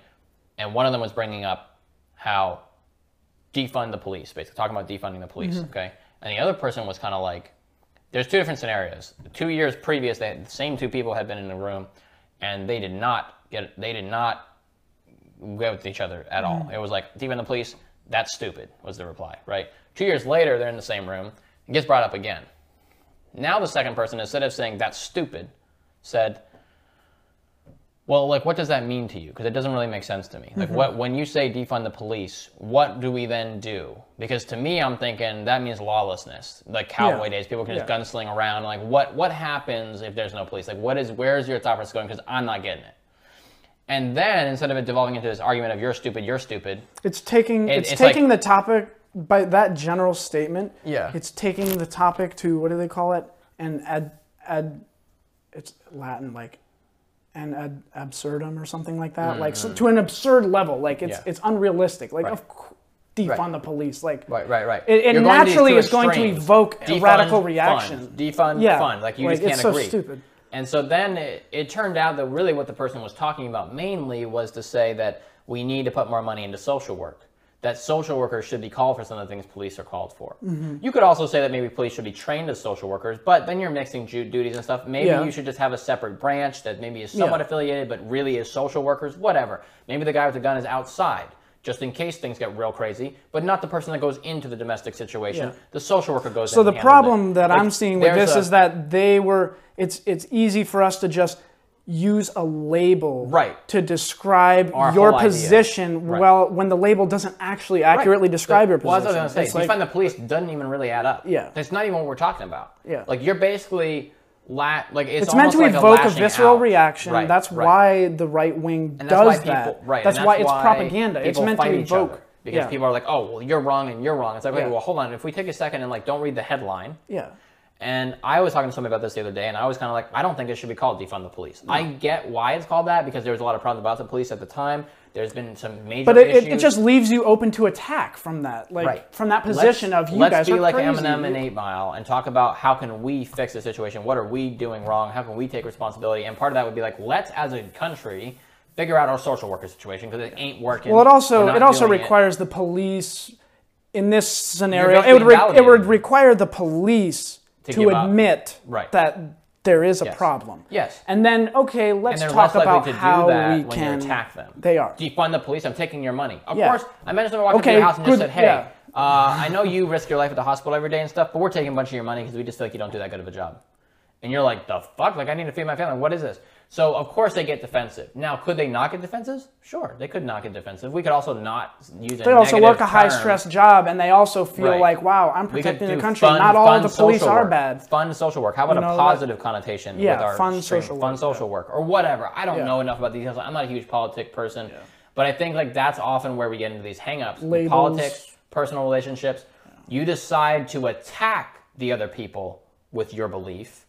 and one of them was bringing up how defund the police, basically talking about defunding the police. Mm-hmm. Okay, and the other person was kind of like, there's two different scenarios. Two years previous, they, the same two people had been in the room, and they did not get, they did not go with each other at all. Mm-hmm. It was like defund the police. That's stupid. Was the reply right? Two years later, they're in the same room. It gets brought up again. Now the second person, instead of saying that's stupid, said, "Well, like, what does that mean to you? Because it doesn't really make sense to me. Like, mm-hmm. what when you say defund the police, what do we then do? Because to me, I'm thinking that means lawlessness, like cowboy Yeah. days. People can just Yeah. gunsling around. Like, what what happens if there's no police? Like, what is where's your thought process going? Because I'm not getting it. And then instead of it devolving into this argument of you're stupid, you're stupid, It's taking It- it's, it's like- taking the topic by that general statement. Yeah. It's taking the topic to what do they call it? And ad ad it's Latin like an ad absurdum or something like that. Like so, to an absurd level. Like it's Mm-hmm. Yeah. it's unrealistic. Like Right. of defund Right. the police. Like Right, right, right. It, it You're going to these naturally is going to evoke a Defund, radical fund. reaction. Defund, Yeah, fund. Like you like, just can't it's so agree. stupid. And so then it, it turned out that really what the person was talking about mainly was to say that we need to put more money into social work. That social workers should be called for some of the things police are called for. Mm-hmm. You could also say that maybe police should be trained as social workers, but then you're mixing ju- duties and stuff. Maybe Yeah. you should just have a separate branch that maybe is somewhat Yeah. affiliated, but really is social workers. Whatever. Maybe the guy with the gun is outside just in case things get real crazy, but not the person that goes into the domestic situation. Yeah. The social worker goes. So the problem that Like, I'm seeing with this a- is that they were. It's it's easy for us to just use a label Right. to describe Our your position. Right. Well, when the label doesn't actually accurately describe your Well, position. that's what I was going to say. like- Defund the police doesn't even really add up. Yeah. That's not even what we're talking about. Yeah. Like you're basically la- like it's, It's meant to like evoke a, lashing visceral out. reaction. Right, that's right. why the right wing does that's why that. right? That's, and why it's propaganda. It's meant to evoke. because yeah. people are like, oh, well, you're wrong and you're wrong. It's like, wait, Yeah. well, hold on. If we take a second and like don't read the headline, yeah. And I was talking to somebody about this the other day, and I was kind of like, I don't think it should be called defund the police. I get why it's called that because there was a lot of problems about the police at the time. There's been some major But it, it, it just leaves you open to attack from that, like Right. from that position let's, of you let's guys be are like crazy. Eminem and Eight Mile and talk about how can we fix the situation? What are we doing wrong? How can we take responsibility? And part of that would be like, let's as a country figure out our social worker situation because it ain't working. Well, it also it also requires the police. In this scenario, it would re- it would require the police To to, admit Right. that there is a Yes. problem. Yes. And then okay, let's and talk less about to do how that we when can you attack them. They are. defund the police. I'm taking your money. Of Yeah. course, I imagine someone walked Okay, into your house and just said, "Hey, yeah. uh, I know you risk your life at the hospital every day and stuff, but we're taking a bunch of your money because we just feel like you don't do that good of a job." And you're like, "The fuck? Like, I need to feed my family. What is this?" So of course they get defensive. Now, could they not get defensive? Sure, they could not get defensive. We could also not use. They also work a high term. stress job, and they also feel Right. like, wow, I'm protecting the country. fun- Not all the police are work. bad. Fun social work. How about You know, a like- positive connotation Yeah, with our fun stream? social fun work, social work or whatever. I don't Yeah. know enough about the details. I'm not a huge politic person, but I think like that's often where we get into these hangups. Labels. Politics, personal relationships. You decide to attack the other people with your belief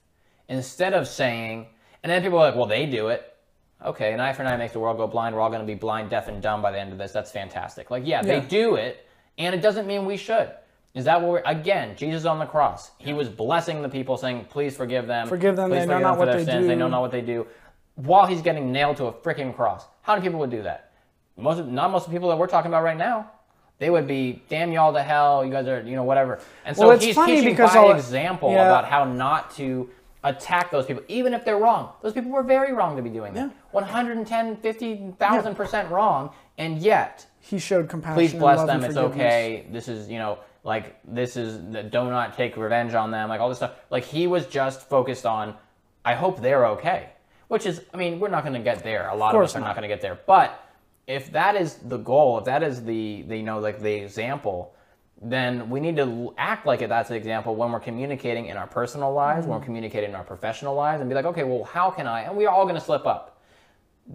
instead of saying, and then people are like, well, they do it. Okay, an eye for an eye makes the world go blind. We're all going to be blind, deaf, and dumb by the end of this. That's fantastic. Like, yeah, they do it, and it doesn't mean we should. Is that what we're again? Jesus on the cross. He was blessing the people, saying, "Please forgive them. Forgive them, Please they know forgive not for what their they sins. They know not what they do." While he's getting nailed to a freaking cross, how many people would do that? Most, of, not most of the people that we're talking about right now. They would be, "Damn y'all to hell. You guys are, you know, whatever." And so Well, it's he's funny teaching because by example yeah. about how not to attack those people, even if they're wrong. Those people were very wrong to be doing that. Yeah. 110, 50,000 percent wrong, and yet He showed compassion. please and bless them. It's okay. This is you know like this is the, do not take revenge on them. Like all this stuff. Like he was just focused on. I hope they're okay. Which is, I mean, we're not going to get there. A lot of, course us are not, not. going to get there. But if that is the goal, if that is the, the you know like the example, then we need to act like it. That's an example when we're communicating in our personal lives, Mm-hmm. when we're communicating in our professional lives, and be like, okay, well, how can I? And we're all going to slip up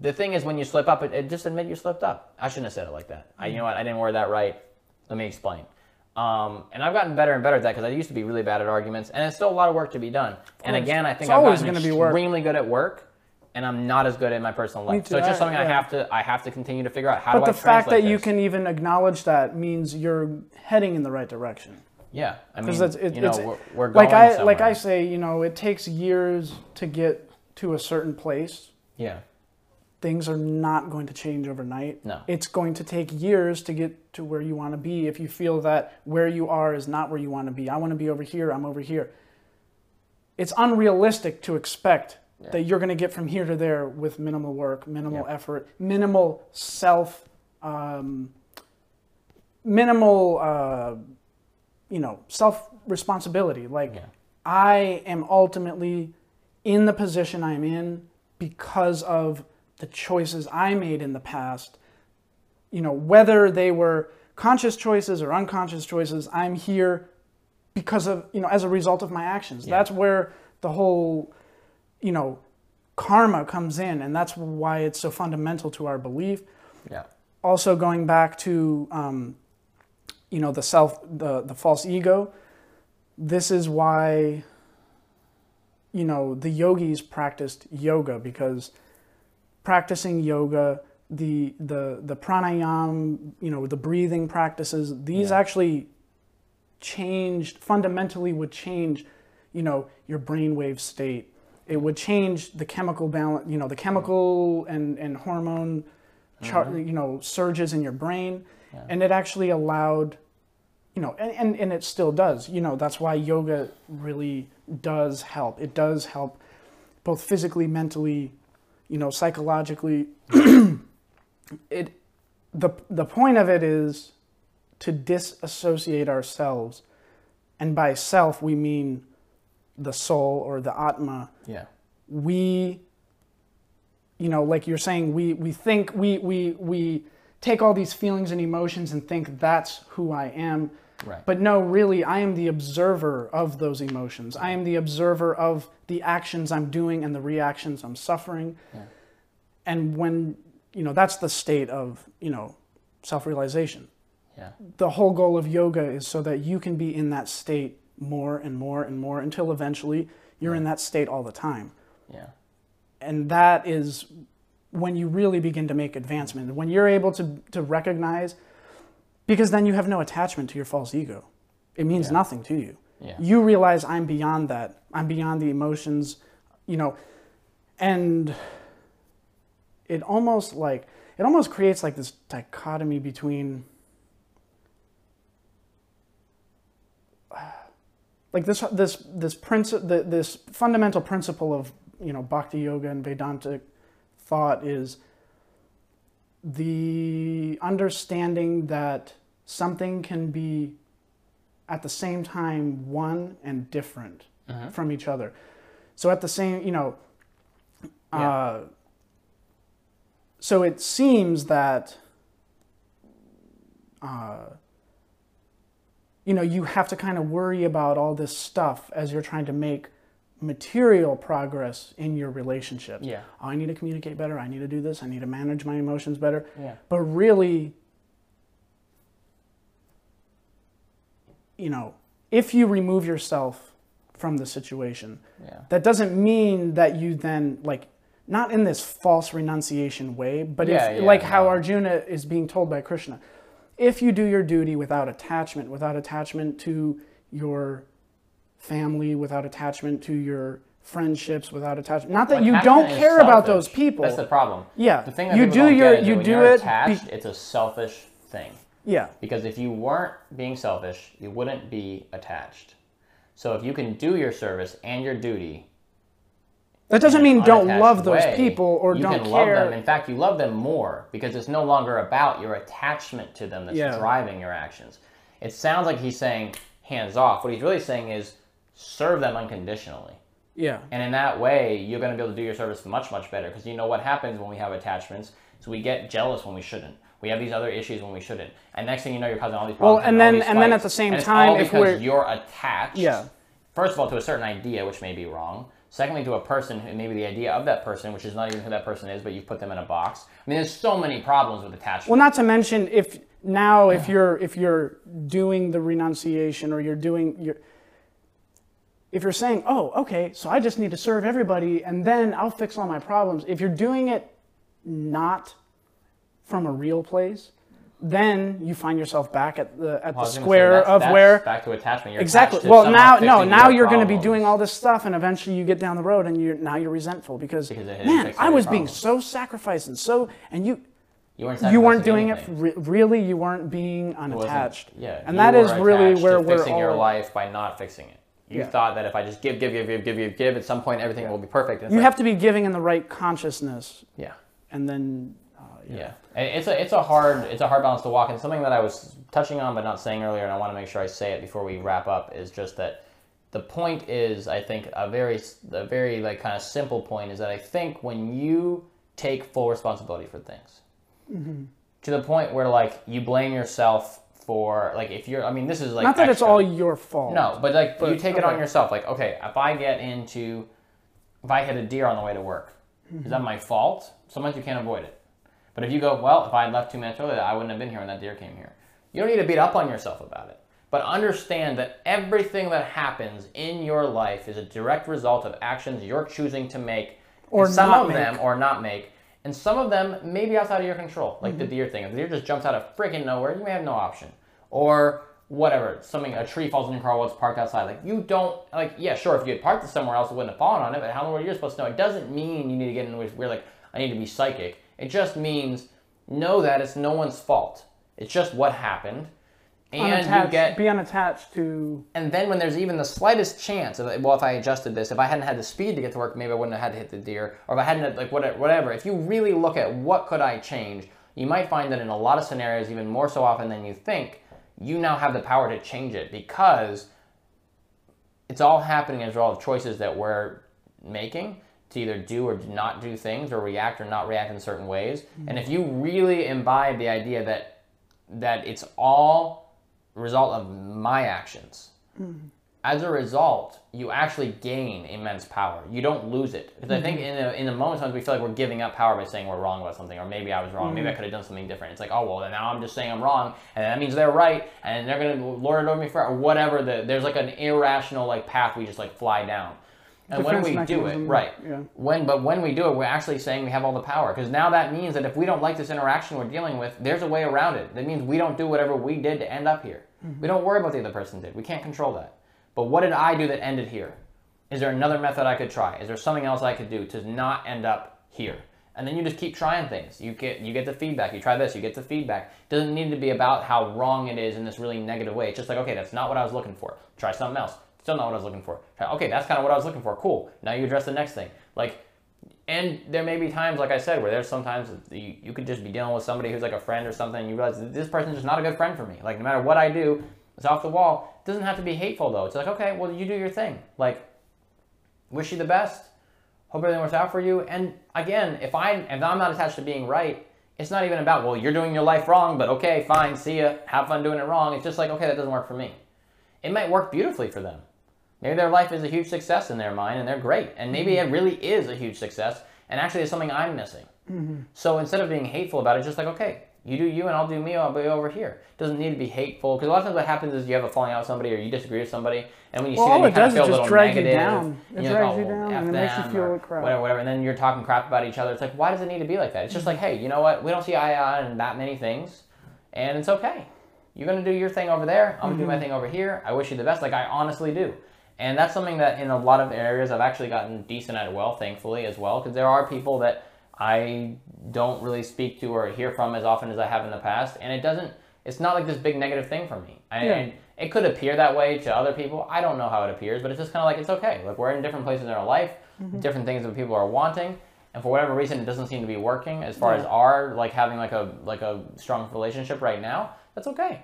the thing is when you slip up, it, it just admit you slipped up. I shouldn't have said it like that. I, you know what? I didn't word that right. Let me explain. Um, and I've gotten better and better at that because I used to be really bad at arguments, and it's still a lot of work to be done. And again, I think I'm be work. extremely good at work, and I'm not as good in my personal life. So it's just something I yeah. have to I have to continue to figure out how But do the I fact that translate you can even acknowledge that means you're heading in the right direction. yeah. I mean, it's, it, you know, it's we're, we're going like I like. I say, you know, it takes years to get to a certain place. yeah. Things are not going to change overnight. No. It's going to take years to get to where you want to be if you feel that where you are is not where you want to be. I want to be over here, I'm over here. It's unrealistic to expect that you're going to get from here to there with minimal work, minimal Yeah. effort, minimal self, um, minimal, uh, you know, self responsibility. Like, Yeah. I am ultimately in the position I'm in because of the choices I made in the past. You know, whether they were conscious choices or unconscious choices, I'm here because of, you know, as a result of my actions. That's where the whole, you know, karma comes in, and that's why it's so fundamental to our belief. Yeah. Also, going back to, um, you know, the self, the, the false ego, this is why, you know, the yogis practiced yoga because practicing yoga, the the the pranayam, you know, the breathing practices, these Yeah. actually changed fundamentally would change, you know, your brainwave state. It would change the chemical balance, you know, the chemical and and hormone, char- mm-hmm. you know, surges in your brain, and it actually allowed you know, and, and, and it still does. You know, that's why yoga really does help. It does help both physically, mentally, you know, psychologically. [clears throat] it the the point of it is to disassociate ourselves, and by self we mean the soul or the atma. Yeah. We, you know, like you're saying, we we think we we we take all these feelings and emotions and think that's who I am. Right. But no, really, I am the observer of those emotions. I am the observer of the actions I'm doing and the reactions I'm suffering. Yeah. And when, you know, that's the state of, you know, self realization. Yeah. The whole goal of yoga is so that you can be in that state more and more and more until eventually you're in that state all the time. Yeah. And that is when you really begin to make advancement. When you're able to, to recognize, because then you have no attachment to your false ego. It means Yeah. nothing to you. Yeah. You realize I'm beyond that. I'm beyond the emotions, you know, and it almost like it almost creates like this dichotomy between like this this this princi- the, this fundamental principle of you know bhakti yoga and vedantic thought is the understanding that something can be at the same time one and different from each other. So at the same you know uh, so it seems that uh, you know you have to kind of worry about all this stuff as you're trying to make material progress in your relationships Yeah. oh, i need to communicate better i need to do this i need to manage my emotions better Yeah. but really you know if you remove yourself from the situation Yeah. that doesn't mean that you then like not in this false renunciation way but Yeah, if yeah, like how arjuna is being told by krishna if you do your duty without attachment without attachment to your family without attachment to your friendships without attachment not that Like, you don't care about those people That's the problem. yeah The thing that you do your you do it be- it's a selfish thing. yeah Because if you weren't being selfish, you wouldn't be attached. So if you can do your service and your duty, that doesn't mean don't love those way, people or you don't can care love them. In fact, you love them more because it's no longer about your attachment to them that's Yeah. driving your actions. It sounds like he's saying hands off. What he's really saying is serve them unconditionally. yeah And in that way, you're going to be able to do your service much, much better. Because you know what happens when we have attachments? So we get jealous when we shouldn't. We have these other issues when we shouldn't. And next thing you know, you're causing all these problems. Well, and all then- and then at the same And it's time, all if because we're- you're attached. Yeah. First of all, to a certain idea, which may be wrong. Secondly, to a person, and maybe the idea of that person, which is not even who that person is, but you've put them in a box. I mean, there's so many problems with attachment. Well, not to mention if now if you're if you're doing the renunciation or you're doing your if you're saying, "Oh, okay, so I just need to serve everybody and then I'll fix all my problems." If you're doing it not from a real place, then you find yourself back at the at I the was gonna say, square that's- of that's where back to attachment. You're exactly. to Well, now no, now your you're going to be doing all this stuff, and eventually you get down the road and you're now you're resentful because, Because man, I was being so sacrificed and so and you You weren't, you weren't doing anything. it re- really you weren't being unattached Yeah, and that is really where we're fixing your life by not fixing it. You Yeah. thought that if I just give, give, give, give, give, give, give, at some point everything will be perfect. And you like, have to be giving in the right consciousness yeah, and then yeah. yeah. It's a it's a hard it's a hard balance to walk. And something that I was touching on but not saying earlier, and I want to make sure I say it before we wrap up, is just that the point is, I think a very a very like kind of simple point is that I think when you take full responsibility for things, Mm-hmm. to the point where like you blame yourself for like if you're I mean this is like not that it's all your fault No, but like you But, take it on yourself. Like, okay, if I get into, if I hit a deer on the way to work, is that my fault? Sometimes you can't avoid it. But if you go, well, if I had left two minutes earlier, I wouldn't have been here when that deer came here. You don't need to beat up on yourself about it. But understand that everything that happens in your life is a direct result of actions you're choosing to make, Or some of make. them or not make, and some of them may be outside of your control, like the mm-hmm. deer thing. If the deer just jumps out of freaking nowhere, you may have no option. Or whatever, something a tree falls in your car while it's parked outside. Like you don't like yeah, sure, if you had parked it somewhere else, it wouldn't have fallen on it. But how in the world are you supposed to know? It doesn't mean you need to get in with we're like I need to be psychic. It just means know that it's no one's fault. It's just what happened, and you get be unattached to and then when there's even the slightest chance of well, if I adjusted this, if I hadn't had the speed to get to work, maybe I wouldn't have had to hit the deer, or if I hadn't had, like whatever, whatever. If you really look at what could I change, you might find that in a lot of scenarios, even more so often than you think, you now have the power to change it because it's all happening as a result of choices that we're making to either do or do not do things or react or not react in certain ways. Mm-hmm. And if you really imbibe the idea that that it's all result of my actions, mm-hmm. as a result, you actually gain immense power. You don't lose it. Because I think mm-hmm. in the, in the moment sometimes we feel like we're giving up power by saying we're wrong about something, or maybe I was wrong, maybe I could have done something different. It's like, oh well, now I'm just saying I'm wrong, and that means they're right, and they're gonna lord it over me for or whatever. The, there's like an irrational like path we just like fly down. And when we do it, right? yeah. When but when we do it, we're actually saying we have all the power. Because now that means that if we don't like this interaction we're dealing with, there's a way around it. That means we don't do whatever we did to end up here. Mm-hmm. We don't worry about what the other person did. We can't control that. But what did I do that ended here? Is there another method I could try? Is there something else I could do to not end up here? And then you just keep trying things. You get you get the feedback. You try this, you get the feedback. It doesn't need to be about how wrong it is in this really negative way. It's just like, okay, that's not what I was looking for. Try something else. Still not what I was looking for. Okay, that's kind of what I was looking for. Cool. Now you address the next thing. Like and there may be times, like I said, where there's sometimes you, you could just be dealing with somebody who's like a friend or something, and you realize this person's just not a good friend for me. Like, no matter what I do, it's off the wall. It doesn't have to be hateful, though. It's like, okay, well, you do your thing. Like, wish you the best. Hope everything works out for you. And again, if, I, if I'm not attached to being right, it's not even about, well, you're doing your life wrong, but okay, fine, see ya. Have fun doing it wrong. It's just like, okay, that doesn't work for me. It might work beautifully for them. Maybe their life is a huge success in their mind and they're great. And maybe it mm-hmm. really is a huge success and actually it's something I'm missing. Mm-hmm. So instead of being hateful about it, just like, okay, you do you and I'll do me, I'll be over here. It doesn't need to be hateful because a lot of times what happens is you have a falling out with somebody or you disagree with somebody and when you Well, see all that it you kind does of feel is a just little drag you negative. down. It you're drags like, you oh, down F and it makes you feel like crap. Whatever, whatever. And then you're talking crap about each other. It's like, why does it need to be like that? It's just mm-hmm. like, hey, you know what? We don't see eye to eye on that many things and it's okay. You're gonna do your thing over there. I'm gonna do my Mm-hmm. thing over here. I wish you the best. Like I honestly do, and that's something that in a lot of areas I've actually gotten decent at well, thankfully as well. Because there are people that I don't really speak to or hear from as often as I have in the past, and it doesn't. It's not like this big negative thing for me. I, Yeah. and it could appear that way to other people. I don't know how it appears, but it's just kind of like it's okay. Like we're in different places in our life, Mm-hmm. different things that people are wanting, and for whatever reason, it doesn't seem to be working as far Yeah. as our like having like a like a strong relationship right now. That's okay.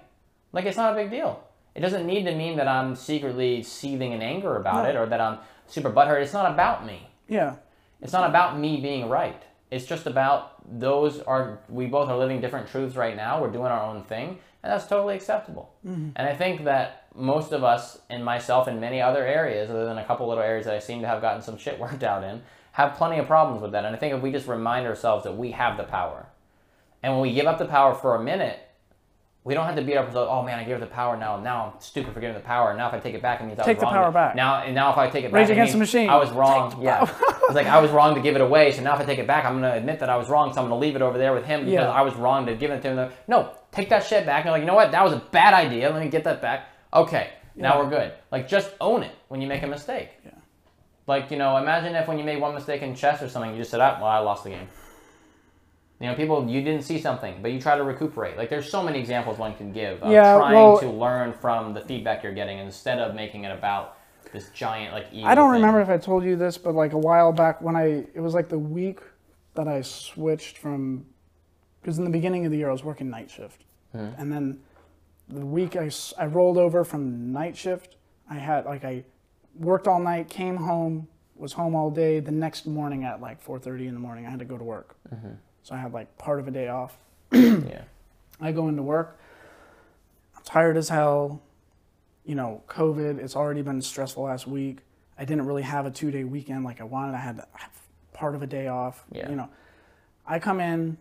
Like it's not a big deal. It doesn't need to mean that I'm secretly seething in anger about No. it or that I'm super butthurt. It's not about me. Yeah. It's not about me being right. It's just about those are we both are living different truths right now. We're doing our own thing, and that's totally acceptable. Mm-hmm. And I think that most of us, and myself, in many other areas, other than a couple little areas that I seem to have gotten some shit [laughs] worked out in, have plenty of problems with that. And I think if we just remind ourselves that we have the power, and when we give up the power for a minute, we don't have to beat up ourselves. Oh man, I gave up the power. Now, now I'm stupid for giving the power. Now if I take it back, it means I Take was the power to- back. Now, and now if I take it Rage back, it Against the Machine. I was wrong. Yeah, it's like I was wrong to give it away. So now if I take it back, I'm gonna admit that I was wrong. So I'm gonna leave it over there with him because Yeah. I was wrong to give it to him. No, take that shit back. And like, you know what? That was a bad idea. Let me get that back. Okay, now Yeah. we're good. Like just own it when you make a mistake. Yeah. Like you know, imagine if when you made one mistake in chess or something, you just said, "Ah, well, I lost the game." You know, people you didn't see something, but you try to recuperate. Like there's so many examples one can give of Yeah, trying well- to learn from the feedback you're getting instead of making it about this giant like I don't thing. remember if I told you this, but like a while back when I, it was like the week that I switched from, because in the beginning of the year I was working night shift. Hmm. And then the week I, I rolled over from night shift, I had like, I worked all night, came home, was home all day. The next morning at like 4.30 in the morning, I had to go to work. Mm-hmm. So I had like part of a day off. [clears throat] Yeah. I go into work. I'm tired as hell. You know, COVID. It's already been stressful last week. I didn't really have a two day weekend like I wanted. I had part of a day off. Yeah. You know, I come in.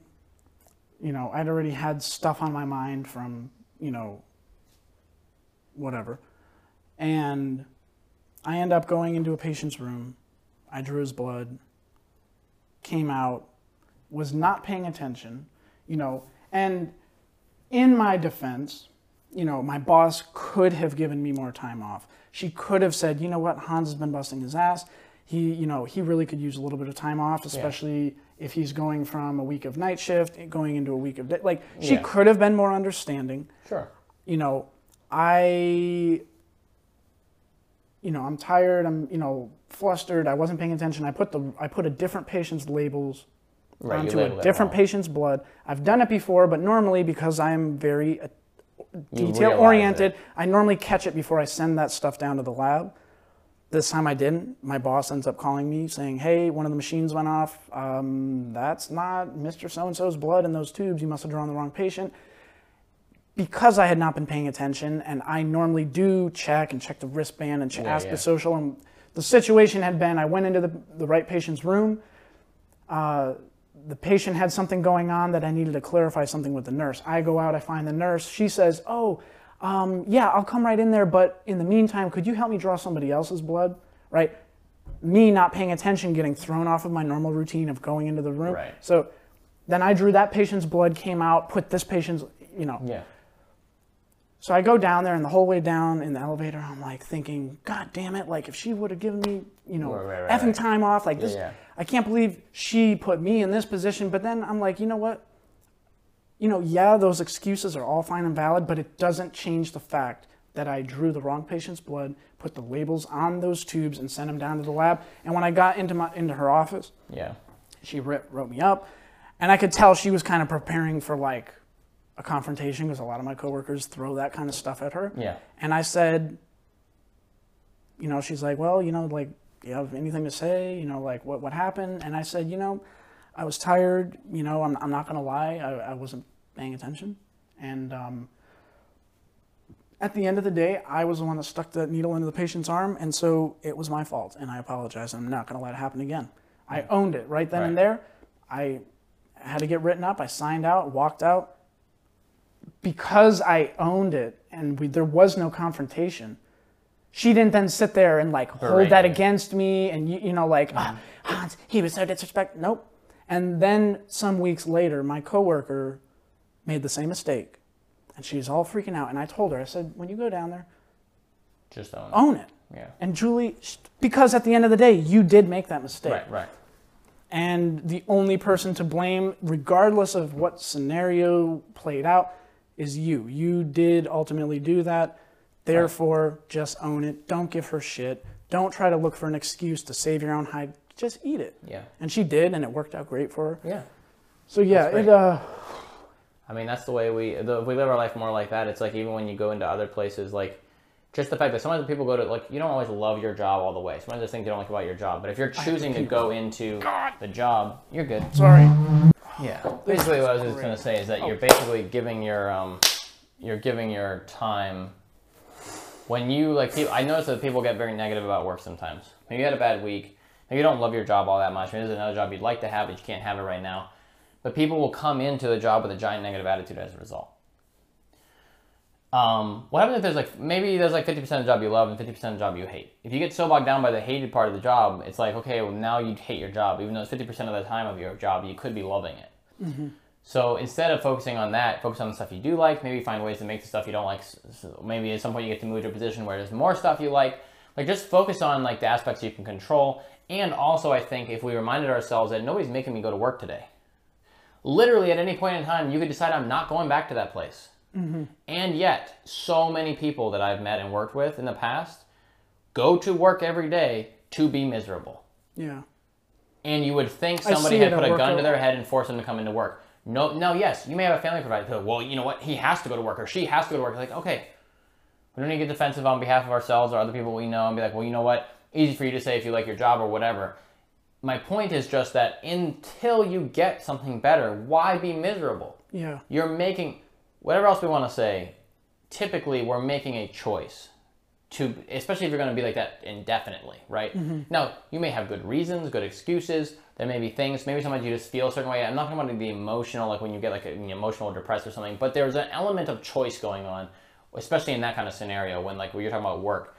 You know, I'd already had stuff on my mind from you know. Whatever, and I end up going into a patient's room. I drew his blood. Came out was not paying attention, you know, and in my defense, you know, my boss could have given me more time off. She could have said, you know what, Hans has been busting his ass. He, you know, he really could use a little bit of time off, especially if he's going from a week of night shift going into a week of day. Like, she Yeah. could have been more understanding. Sure. You know, I, you know, I'm tired. I'm, you know, flustered. I wasn't paying attention. I put the, I put a different patient's labels Right, onto a different patient's blood. I've done it before, but normally because I'm very uh, detail oriented. I normally catch it before I send that stuff down to the lab. This time I didn't. My boss ends up calling me saying, "Hey, one of the machines went off. Um, that's not Mr. So and So's blood in those tubes. You must have drawn the wrong patient." Because I had not been paying attention, and I normally do check and check the wristband and ch- Yeah, ask yeah. the social, and the situation had been: I went into the, the right patient's room. Uh, the patient had something going on that I needed to clarify something with the nurse. I go out, I find the nurse. She says, "Oh, um, yeah, I'll come right in there, but in the meantime, could you help me draw somebody else's blood?" Right? Me not paying attention, getting thrown off of my normal routine of going into the room. Right. So then I drew that patient's blood, came out, put this patient's, you know. Yeah. So I go down there, and the whole way down in the elevator, I'm like thinking, God damn it! Like if she would have given me, you know, Right, right, right, effing time off, like this, yeah. I can't believe she put me in this position. But then I'm like, you know what? You know, yeah, those excuses are all fine and valid, but it doesn't change the fact that I drew the wrong patient's blood, put the labels on those tubes, and sent them down to the lab. And when I got into my into her office, Yeah. she wrote me up, and I could tell she was kind of preparing for like a confrontation because a lot of my coworkers throw that kind of stuff at her. Yeah. And I said, you know, she's like, well, you know, like, do you have anything to say? You know, like, what, what happened? And I said, you know, I was tired. You know, I'm, I'm not going to lie. I, I wasn't paying attention. And um, at the end of the day, I was the one that stuck the needle into the patient's arm. And so it was my fault. And I apologize. I'm not going to let it happen again. I owned it right then and there. I had to get written up. I signed out, walked out. Because I owned it and we, there was no confrontation, she didn't then sit there and like hold that against me and you, you know like ah, Hans he was so disrespectful. Nope. And then some weeks later, my coworker made the same mistake, and she's all freaking out. And I told her, I said, when you go down there, Just own it. own it. Yeah. And Julie, because at the end of the day, you did make that mistake. Right. Right. And the only person to blame, regardless of what scenario played out, is you. You did ultimately do that. Therefore, just own it. Don't give her shit. Don't try to look for an excuse to save your own hide. Just eat it. Yeah. And she did, and it worked out great for her. Yeah. So yeah, it uh, I mean, that's the way we the, if we live our life more like that. It's like even when you go into other places, like just the fact that sometimes the people go to like you don't always love your job all the way. Sometimes there's things you don't like about your job, but if you're choosing to go into the job, you're good. sorry. Yeah. Basically, what I was just gonna say is that you're basically giving your um, you're giving your time. When you like, people, I notice that people get very negative about work sometimes. Maybe you had a bad week. Maybe you don't love your job all that much. Maybe there's another job you'd like to have, but you can't have it right now. But people will come into the job with a giant negative attitude as a result. Um, what happens if there's like maybe there's like 50% of the job you love and 50% of the job you hate? If you get so bogged down by the hated part of the job, it's like okay, well now you hate your job, even though it's 50% of the time of your job, you could be loving it. So instead of focusing on that, focus on the stuff you do like. Maybe find ways to make the stuff you don't like. s- s- Maybe at some point you get to move to a position where there's more stuff you like. Like just focus on like the aspects you can control. And also, I think if we reminded ourselves that nobody's making me go to work today. Literally at any point in time, you could decide I'm not going back to that place. Mm-hmm. And yet, so many people that I've met and worked with in the past go to work every day to be miserable Yeah. and you would think somebody had put a gun to their head and forced them to come into work. No, no, yes, you may have a family provider. Well, you know what? He has to go to work or she has to go to work. Like, okay, we don't need to get defensive on behalf of ourselves or other people we know and be like, well, you know what? Easy for you to say if you like your job or whatever. My point is just that until you get something better, why be miserable? Yeah. You're making whatever else we want to say. Typically, we're making a choice to, especially if you're going to be like that indefinitely, right? Mm-hmm. Now, you may have good reasons, good excuses. There may be things. Maybe sometimes you just feel a certain way. I'm not talking about the emotional, like when you get like an emotional, depressed or something. But there's an element of choice going on, especially in that kind of scenario when like when you're talking about work.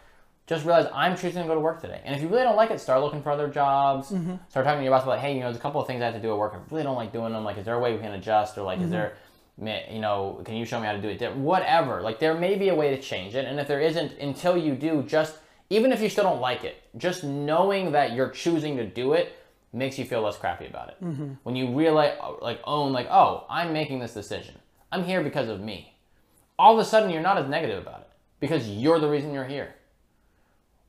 Just realize I'm choosing to go to work today. And if you really don't like it, start looking for other jobs. Mm-hmm. Start talking to your boss about, hey, you know, there's a couple of things I have to do at work. I really don't like doing them. Like, is there a way we can adjust? Or like, is mm-hmm. there, you know, can you show me how to do it? Whatever. Like, there may be a way to change it. And if there isn't, until you do, just even if you still don't like it, just knowing that you're choosing to do it makes you feel less crappy about it. Mm-hmm. When you realize, like, own, like, oh, I'm making this decision. I'm here because of me. All of a sudden, you're not as negative about it because you're the reason you're here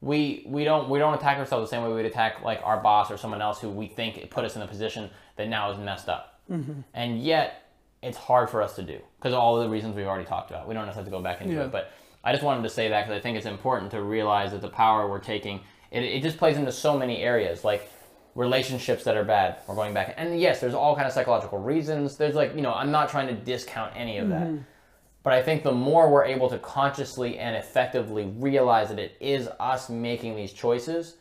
we we don't we don't attack ourselves the same way we'd attack like our boss or someone else who we think put us in a position that now is messed up. Mm-hmm. And yet, it's hard for us to do because all of the reasons we've already talked about. We don't necessarily have to go back into Yeah. it, but I just wanted to say that because I think it's important to realize that the power we're taking, it, it just plays into so many areas. Like, relationships that are bad we're going back and yes there's all kind of psychological reasons there's like you know i'm not trying to discount any of that mm-hmm. but I think the more we're able to consciously and effectively realize that it is us making these choices,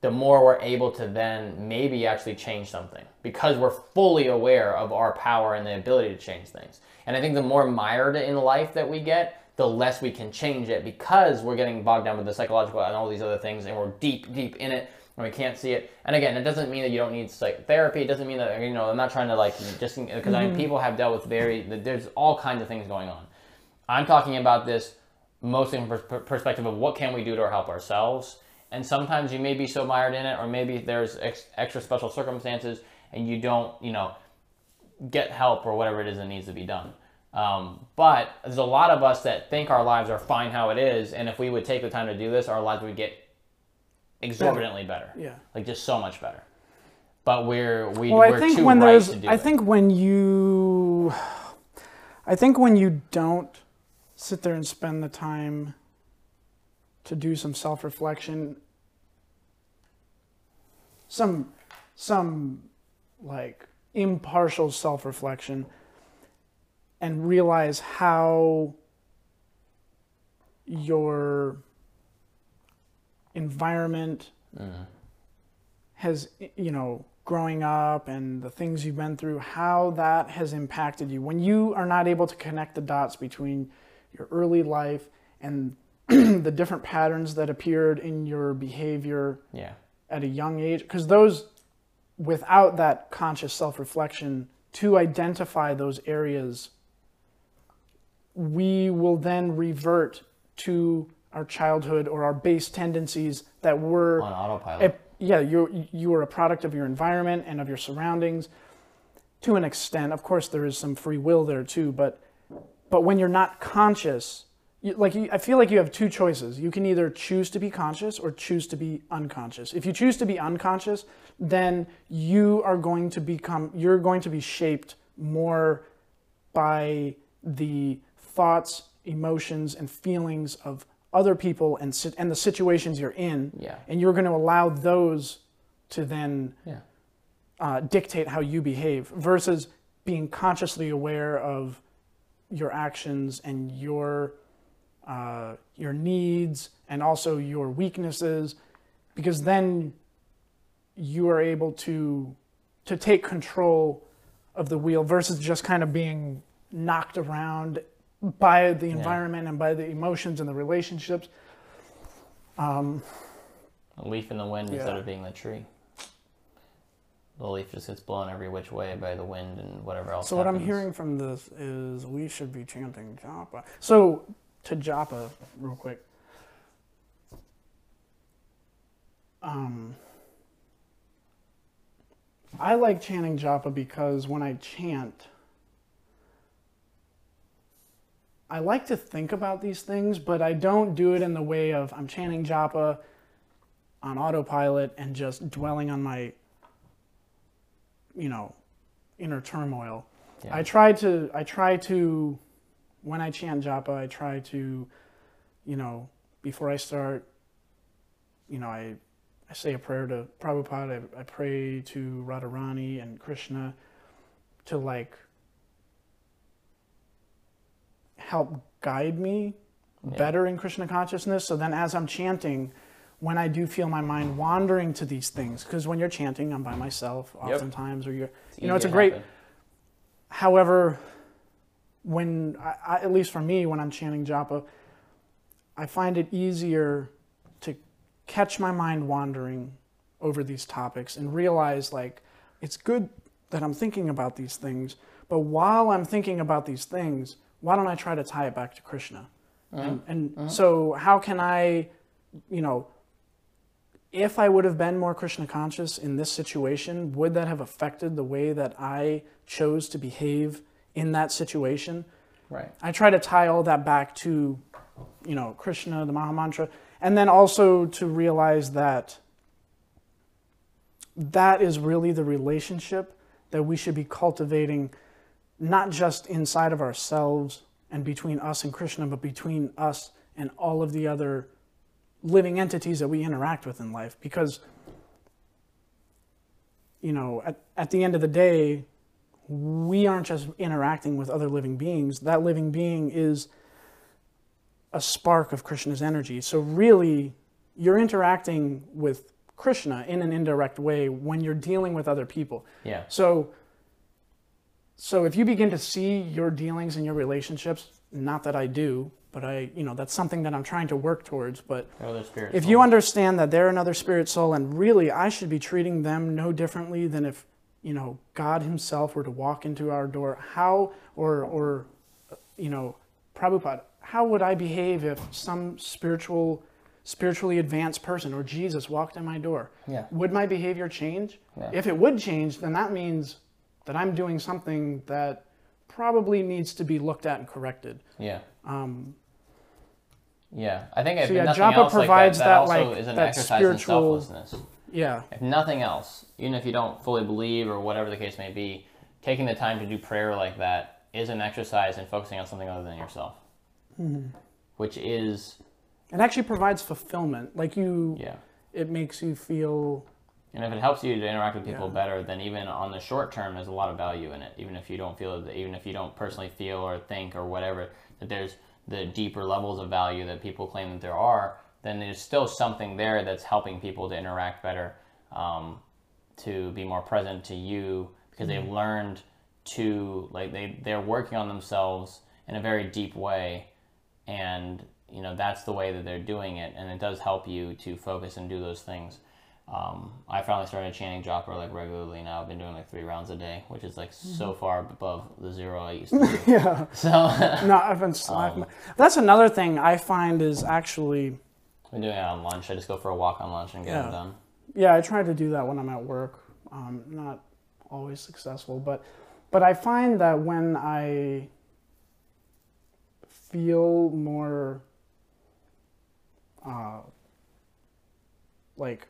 the more we're able to then maybe actually change something because we're fully aware of our power and the ability to change things. And I think the more mired in life that we get, the less we can change it because we're getting bogged down with the psychological and all these other things and we're deep, deep in it and we can't see it. And again, it doesn't mean that you don't need psychotherapy. It doesn't mean that, you know, I'm not trying to like just because I mean, mm-hmm. people have dealt with very, there's all kinds of things going on. I'm talking about this mostly from perspective of what can we do to help ourselves. And sometimes you may be so mired in it, or maybe there's ex- extra special circumstances, and you don't, you know, get help or whatever it is that needs to be done. Um, but there's a lot of us that think our lives are fine how it is, and if we would take the time to do this, our lives would get exorbitantly better. Yeah. like just so much better. But we're we, Well, we're I think too when right there's, to do I it. think when you, I think when you don't sit there and spend the time to do some self-reflection, some, some like impartial self-reflection, and realize how your environment mm-hmm. has you know growing up and the things you've been through how that has impacted you. When you are not able to connect the dots between your early life and [clears throat] the different patterns that appeared in your behavior yeah, at a young age because those without that conscious self-reflection to identify those areas we will then revert to our childhood or our base tendencies that were on autopilot. a- yeah, you you are a product of your environment and of your surroundings to an extent. Of course, there is some free will there too, but but when you're not conscious, like you, I feel like you have two choices. You can either choose to be conscious or choose to be unconscious. If you choose to be unconscious, then you are going to become you're going to be shaped more by the thoughts, emotions, and feelings of other people and sit- and the situations you're in. Yeah. And you're going to allow those to then yeah. uh, dictate how you behave versus being consciously aware of your actions and your uh, your needs and also your weaknesses because then you are able to to take control of the wheel versus just kind of being knocked around by the environment and by the emotions and the relationships Um, A leaf in the wind instead of being the tree. The leaf just gets blown every which way by the wind and whatever else. So what I'm hearing from this is we should be chanting japa. So to japa, real quick. Um, I like chanting japa because when I chant, I like to think about these things, but I don't do it in the way of I'm chanting japa on autopilot and just dwelling on my, you know, inner turmoil. Yeah. I try to I try to when I chant japa, I try to, you know, before I start, you know, I I say a prayer to Prabhupada, I, I pray to Radharani and Krishna to like help guide me better in Krishna consciousness. So then as I'm chanting, when I do feel my mind wandering to these things, because when you're chanting, I'm by myself Yep. oftentimes, or you're, It's you know, it's a great, happen. However, when I, I, at least for me, when I'm chanting japa, I find it easier to catch my mind wandering over these topics and realize like it's good that I'm thinking about these things, but while I'm thinking about these things, why don't I try to tie it back to Krishna? Uh-huh. And, and uh-huh. so, how can I, you know, if I would have been more Krishna conscious in this situation, would that have affected the way that I chose to behave in that situation? Right. I try to tie all that back to, you know, Krishna, the Maha Mantra, and then also to realize that that is really the relationship that we should be cultivating not just inside of ourselves and between us and Krishna, but between us and all of the other living entities that we interact with in life. Because, you know, at, at the end of the day, we aren't just interacting with other living beings. That living being is a spark of Krishna's energy. So, really, you're interacting with Krishna in an indirect way when you're dealing with other people. Yeah. So, so if you begin to see your dealings and your relationships, not that I do, but I, you know, that's something that I'm trying to work towards. But They're other spirits. if you understand that they're another spirit soul, and really I should be treating them no differently than if, you know, God Himself were to walk into our door, how, or, or, you know, Prabhupada, how would I behave if some spiritual, spiritually advanced person or Jesus walked in my door? Yeah. Would my behavior change? Yeah. If it would change, then that means that I'm doing something that probably needs to be looked at and corrected. Yeah. Um, Yeah. I think So, yeah, nothing japa else, provides like that, that, that also like, is an that exercise spiritual- in selflessness. Yeah, If nothing else, even if you don't fully believe or whatever the case may be, taking the time to do prayer like that is an exercise in focusing on something other than yourself. Mm-hmm. Which is, it actually provides fulfillment. Like you, yeah. it makes you feel And if it helps you to interact with people Yeah. better, then even on the short term, there's a lot of value in it. Even if you don't feel, even if you don't personally feel or think or whatever, that there's the deeper levels of value that people claim that there are, then there's still something there that's helping people to interact better, um, to be more present to you because they've learned to like they they're working on themselves in a very deep way, and you know that's the way that they're doing it, and it does help you to focus and do those things. Um, I finally started chanting japa like regularly now. I've been doing like three rounds a day, which is like so far above the zero I used to do. [laughs] yeah. so No, I've been [laughs] slacking. That's another thing I find is actually, I've been doing it on lunch. I just go for a walk on lunch and get Yeah. it done. yeah, I try to do that when I'm at work. Um, not always successful, but but I find that when I feel more uh, like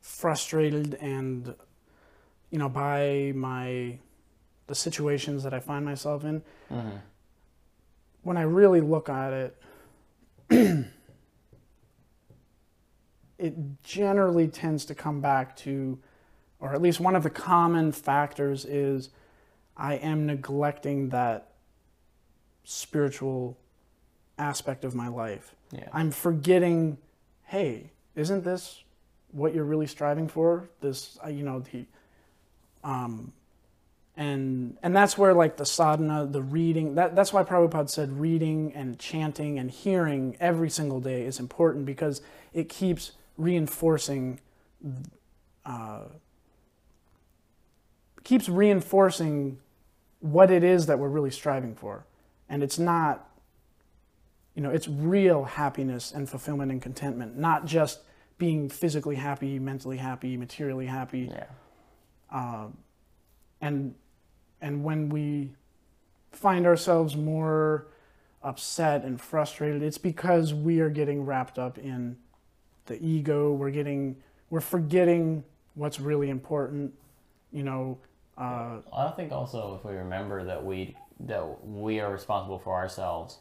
frustrated and you know by my the situations that I find myself in hmm when I really look at it, [clears throat] it generally tends to come back to, or at least one of the common factors is I am neglecting that spiritual aspect of my life. Yeah. I'm forgetting, hey, isn't this what you're really striving for? This, uh, you know, the, um, and and that's where like the sadhana, the reading. That that's why Prabhupada said reading and chanting and hearing every single day is important because it keeps reinforcing, uh, keeps reinforcing what it is that we're really striving for, and it's not you know, it's real happiness and fulfillment and contentment, not just being physically happy, mentally happy, materially happy. Yeah. And and when we find ourselves more upset and frustrated, it's because we are getting wrapped up in the ego. We're getting we're forgetting what's really important. You know, uh, I think also if we remember that we that we are responsible for ourselves,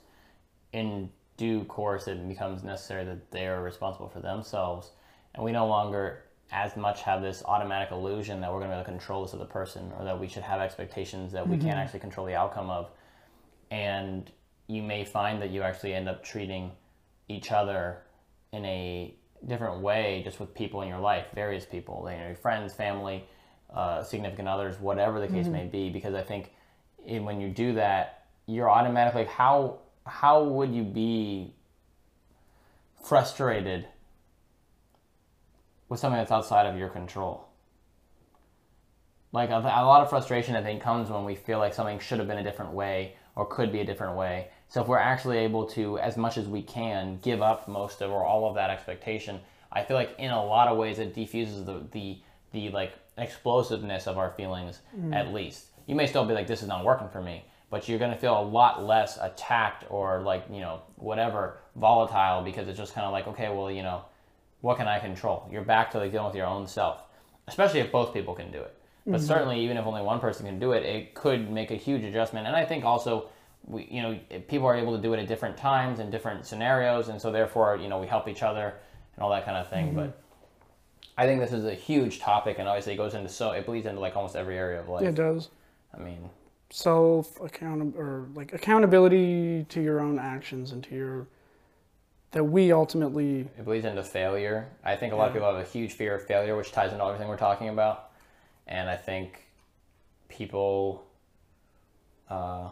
in due course it becomes necessary that they are responsible for themselves, and we no longer as much have this automatic illusion that we're going to be able to control this other person or that we should have expectations that we can't actually control the outcome of, and you may find that you actually end up treating each other in a different way just with people in your life, various people, you know, your friends, family, uh, significant others, whatever the case may be. Because I think in, when you do that, you're automatically how how would you be frustrated with something that's outside of your control? Like a, a lot of frustration, I think, comes when we feel like something should have been a different way or could be a different way. So if we're actually able to, as much as we can, give up most of or all of that expectation, I feel like in a lot of ways it defuses the the, the like explosiveness of our feelings mm. at least. You may still be like, this is not working for me, but you're gonna feel a lot less attacked or like you know whatever volatile because it's just kind of like, okay, well you know, what can I control? You're back to like dealing with your own self, especially if both people can do it. But mm-hmm. certainly, even if only one person can do it, it could make a huge adjustment. And I think also, we, you know, people are able to do it at different times and different scenarios, and so therefore, you know, we help each other and all that kind of thing. Mm-hmm. But I think this is a huge topic, and obviously, it goes into so it bleeds into like almost every area of life. It does. I mean, Self account or like accountability to your own actions and to your that we ultimately it bleeds into failure. I think a lot of people have a huge fear of failure, which ties into everything we're talking about. And I think people, uh,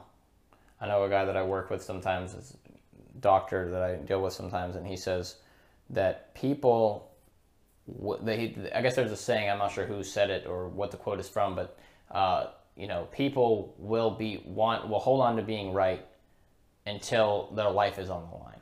I know a guy that I work with sometimes, is a doctor that I deal with sometimes, and he says that people, they, I guess there's a saying, I'm not sure who said it or what the quote is from, but, uh, you know, people will be, want, will hold on to being right until their life is on the line.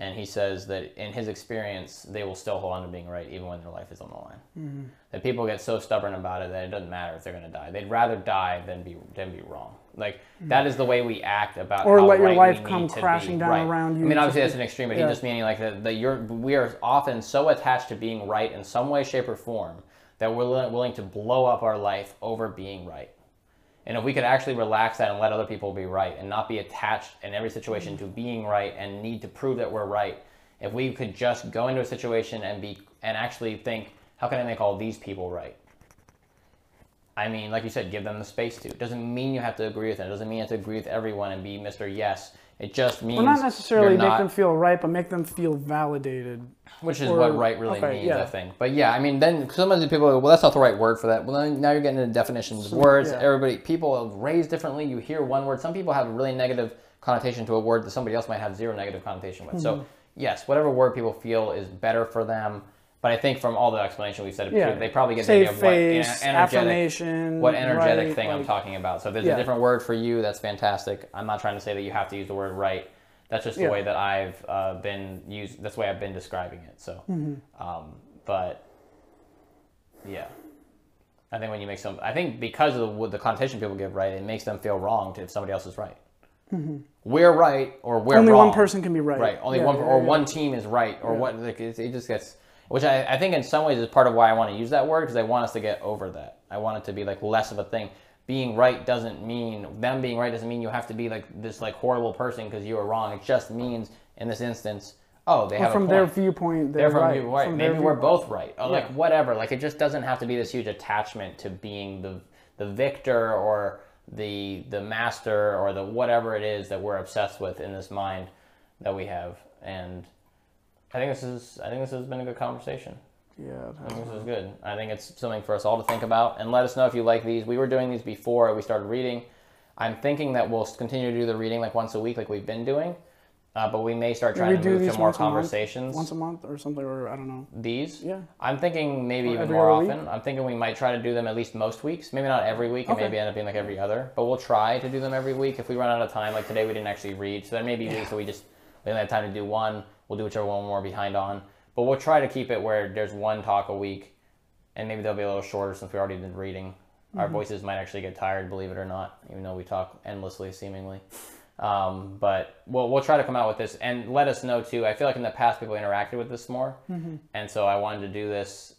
And he says that in his experience, they will still hold on to being right even when their life is on the line. Mm-hmm. That people get so stubborn about it that it doesn't matter if they're going to die. They'd rather die than be than be wrong. Like that is the way we act about Mm-hmm. Or let your right life come need to be. crashing down Right. around you I mean, obviously that's an extreme, but yeah. he just meaning like that, that you're we are often so attached to being right in some way, shape, or form that we're willing to blow up our life over being right. And if we could actually relax that and let other people be right and not be attached in every situation to being right and need to prove that we're right, if we could just go into a situation and be and actually think, how can I make all these people right? I mean, like you said, give them the space to. It doesn't mean you have to agree with them. It doesn't mean you have to agree with everyone and be Mr. Yes. It just means well not necessarily make not- them feel right, but make them feel validated. which is Or- what right really okay, means, yeah. I think. But yeah, I mean, then sometimes the people go, well, that's not the right word for that. Well, then now you're getting into definitions of words. yeah. Everybody, people are raised differently. You hear one word. Some people have a really negative connotation to a word that somebody else might have zero negative connotation with. Mm-hmm. So yes, whatever word people feel is better for them. But I think from all the explanation we've said, Yeah. they probably get Save the idea of what face, ener- energetic, affirmation, what energetic right, thing I'm talking about. So if there's Yeah. a different word for you, that's fantastic. I'm not trying to say that you have to use the word right. That's just the Yeah. way that I've uh, been used. That's the way I've been describing it. So, Mm-hmm. um, but yeah, I think when you make some, I think because of the, the connotation people give right, it makes them feel wrong to if somebody else is right. We're right or we're Mm-hmm. Only wrong. one person can be right. Right. Only Yeah, one yeah, or yeah. one team is right or what. Like, it, it just gets. Which I, I think in some ways is part of why I want to use that word because I want us to get over that. I want it to be like less of a thing. Being right doesn't mean them being right doesn't mean you have to be like this like horrible person because you were wrong. It just means in this instance, oh, they have from a their point. viewpoint, They're they're from right. right. From Maybe we're viewpoint. both right. Or like whatever. Like it just doesn't have to be this huge attachment to being the the victor or the the master or the whatever it is that we're obsessed with in this mind that we have. And I think this is I think this has been a good conversation. Yeah. I think this is good. I think it's something for us all to think about and let us know if you like these. We were doing these before we started reading. I'm thinking that we'll continue to do the reading like once a week, like we've been doing. Uh, but we may start trying we to do move to more once a month? conversations. Once a month or something, or I don't know. These? Yeah. I'm thinking maybe Or even more other week? often. I'm thinking we might try to do them at least most weeks. Maybe not every week, and Okay. maybe end up being like every other. But we'll try to do them every week if we run out of time. Like today, we didn't actually read, so there may be weeks that we just we only have time to do one. We'll do whichever one we're behind on. But we'll try to keep it where there's one talk a week, and maybe they'll be a little shorter since we already did reading. Our Mm-hmm. voices might actually get tired, believe it or not, even though we talk endlessly, seemingly. Um, but we'll, we'll try to come out with this and let us know too. I feel like in the past people interacted with this more, Mm-hmm. and so I wanted to do this.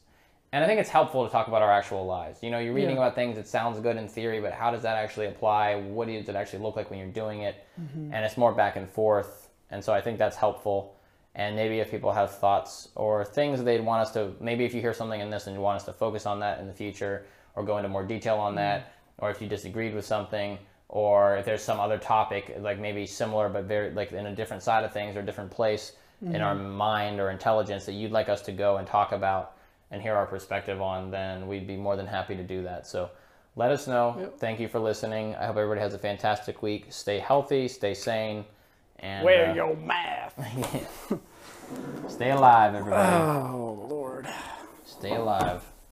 And I think it's helpful to talk about our actual lives. You know, you're reading Yeah. about things. It sounds good in theory, but how does that actually apply? What does it actually look like when you're doing it? Mm-hmm. And it's more back and forth. And so I think that's helpful. And maybe if people have thoughts or things they'd want us to, maybe if you hear something in this and you want us to focus on that in the future or go into more detail on that, mm. or if you disagreed with something, or if there's some other topic, like maybe similar but very, like in a different side of things or different place in our mm-hmm. mind or intelligence that you'd like us to go and talk about and hear our perspective on, then we'd be more than happy to do that. So let us know. Yep. Thank you for listening. I hope everybody has a fantastic week. Stay healthy, stay sane, and Wear uh, your math. [laughs] stay alive, everybody. Oh Lord. Stay alive.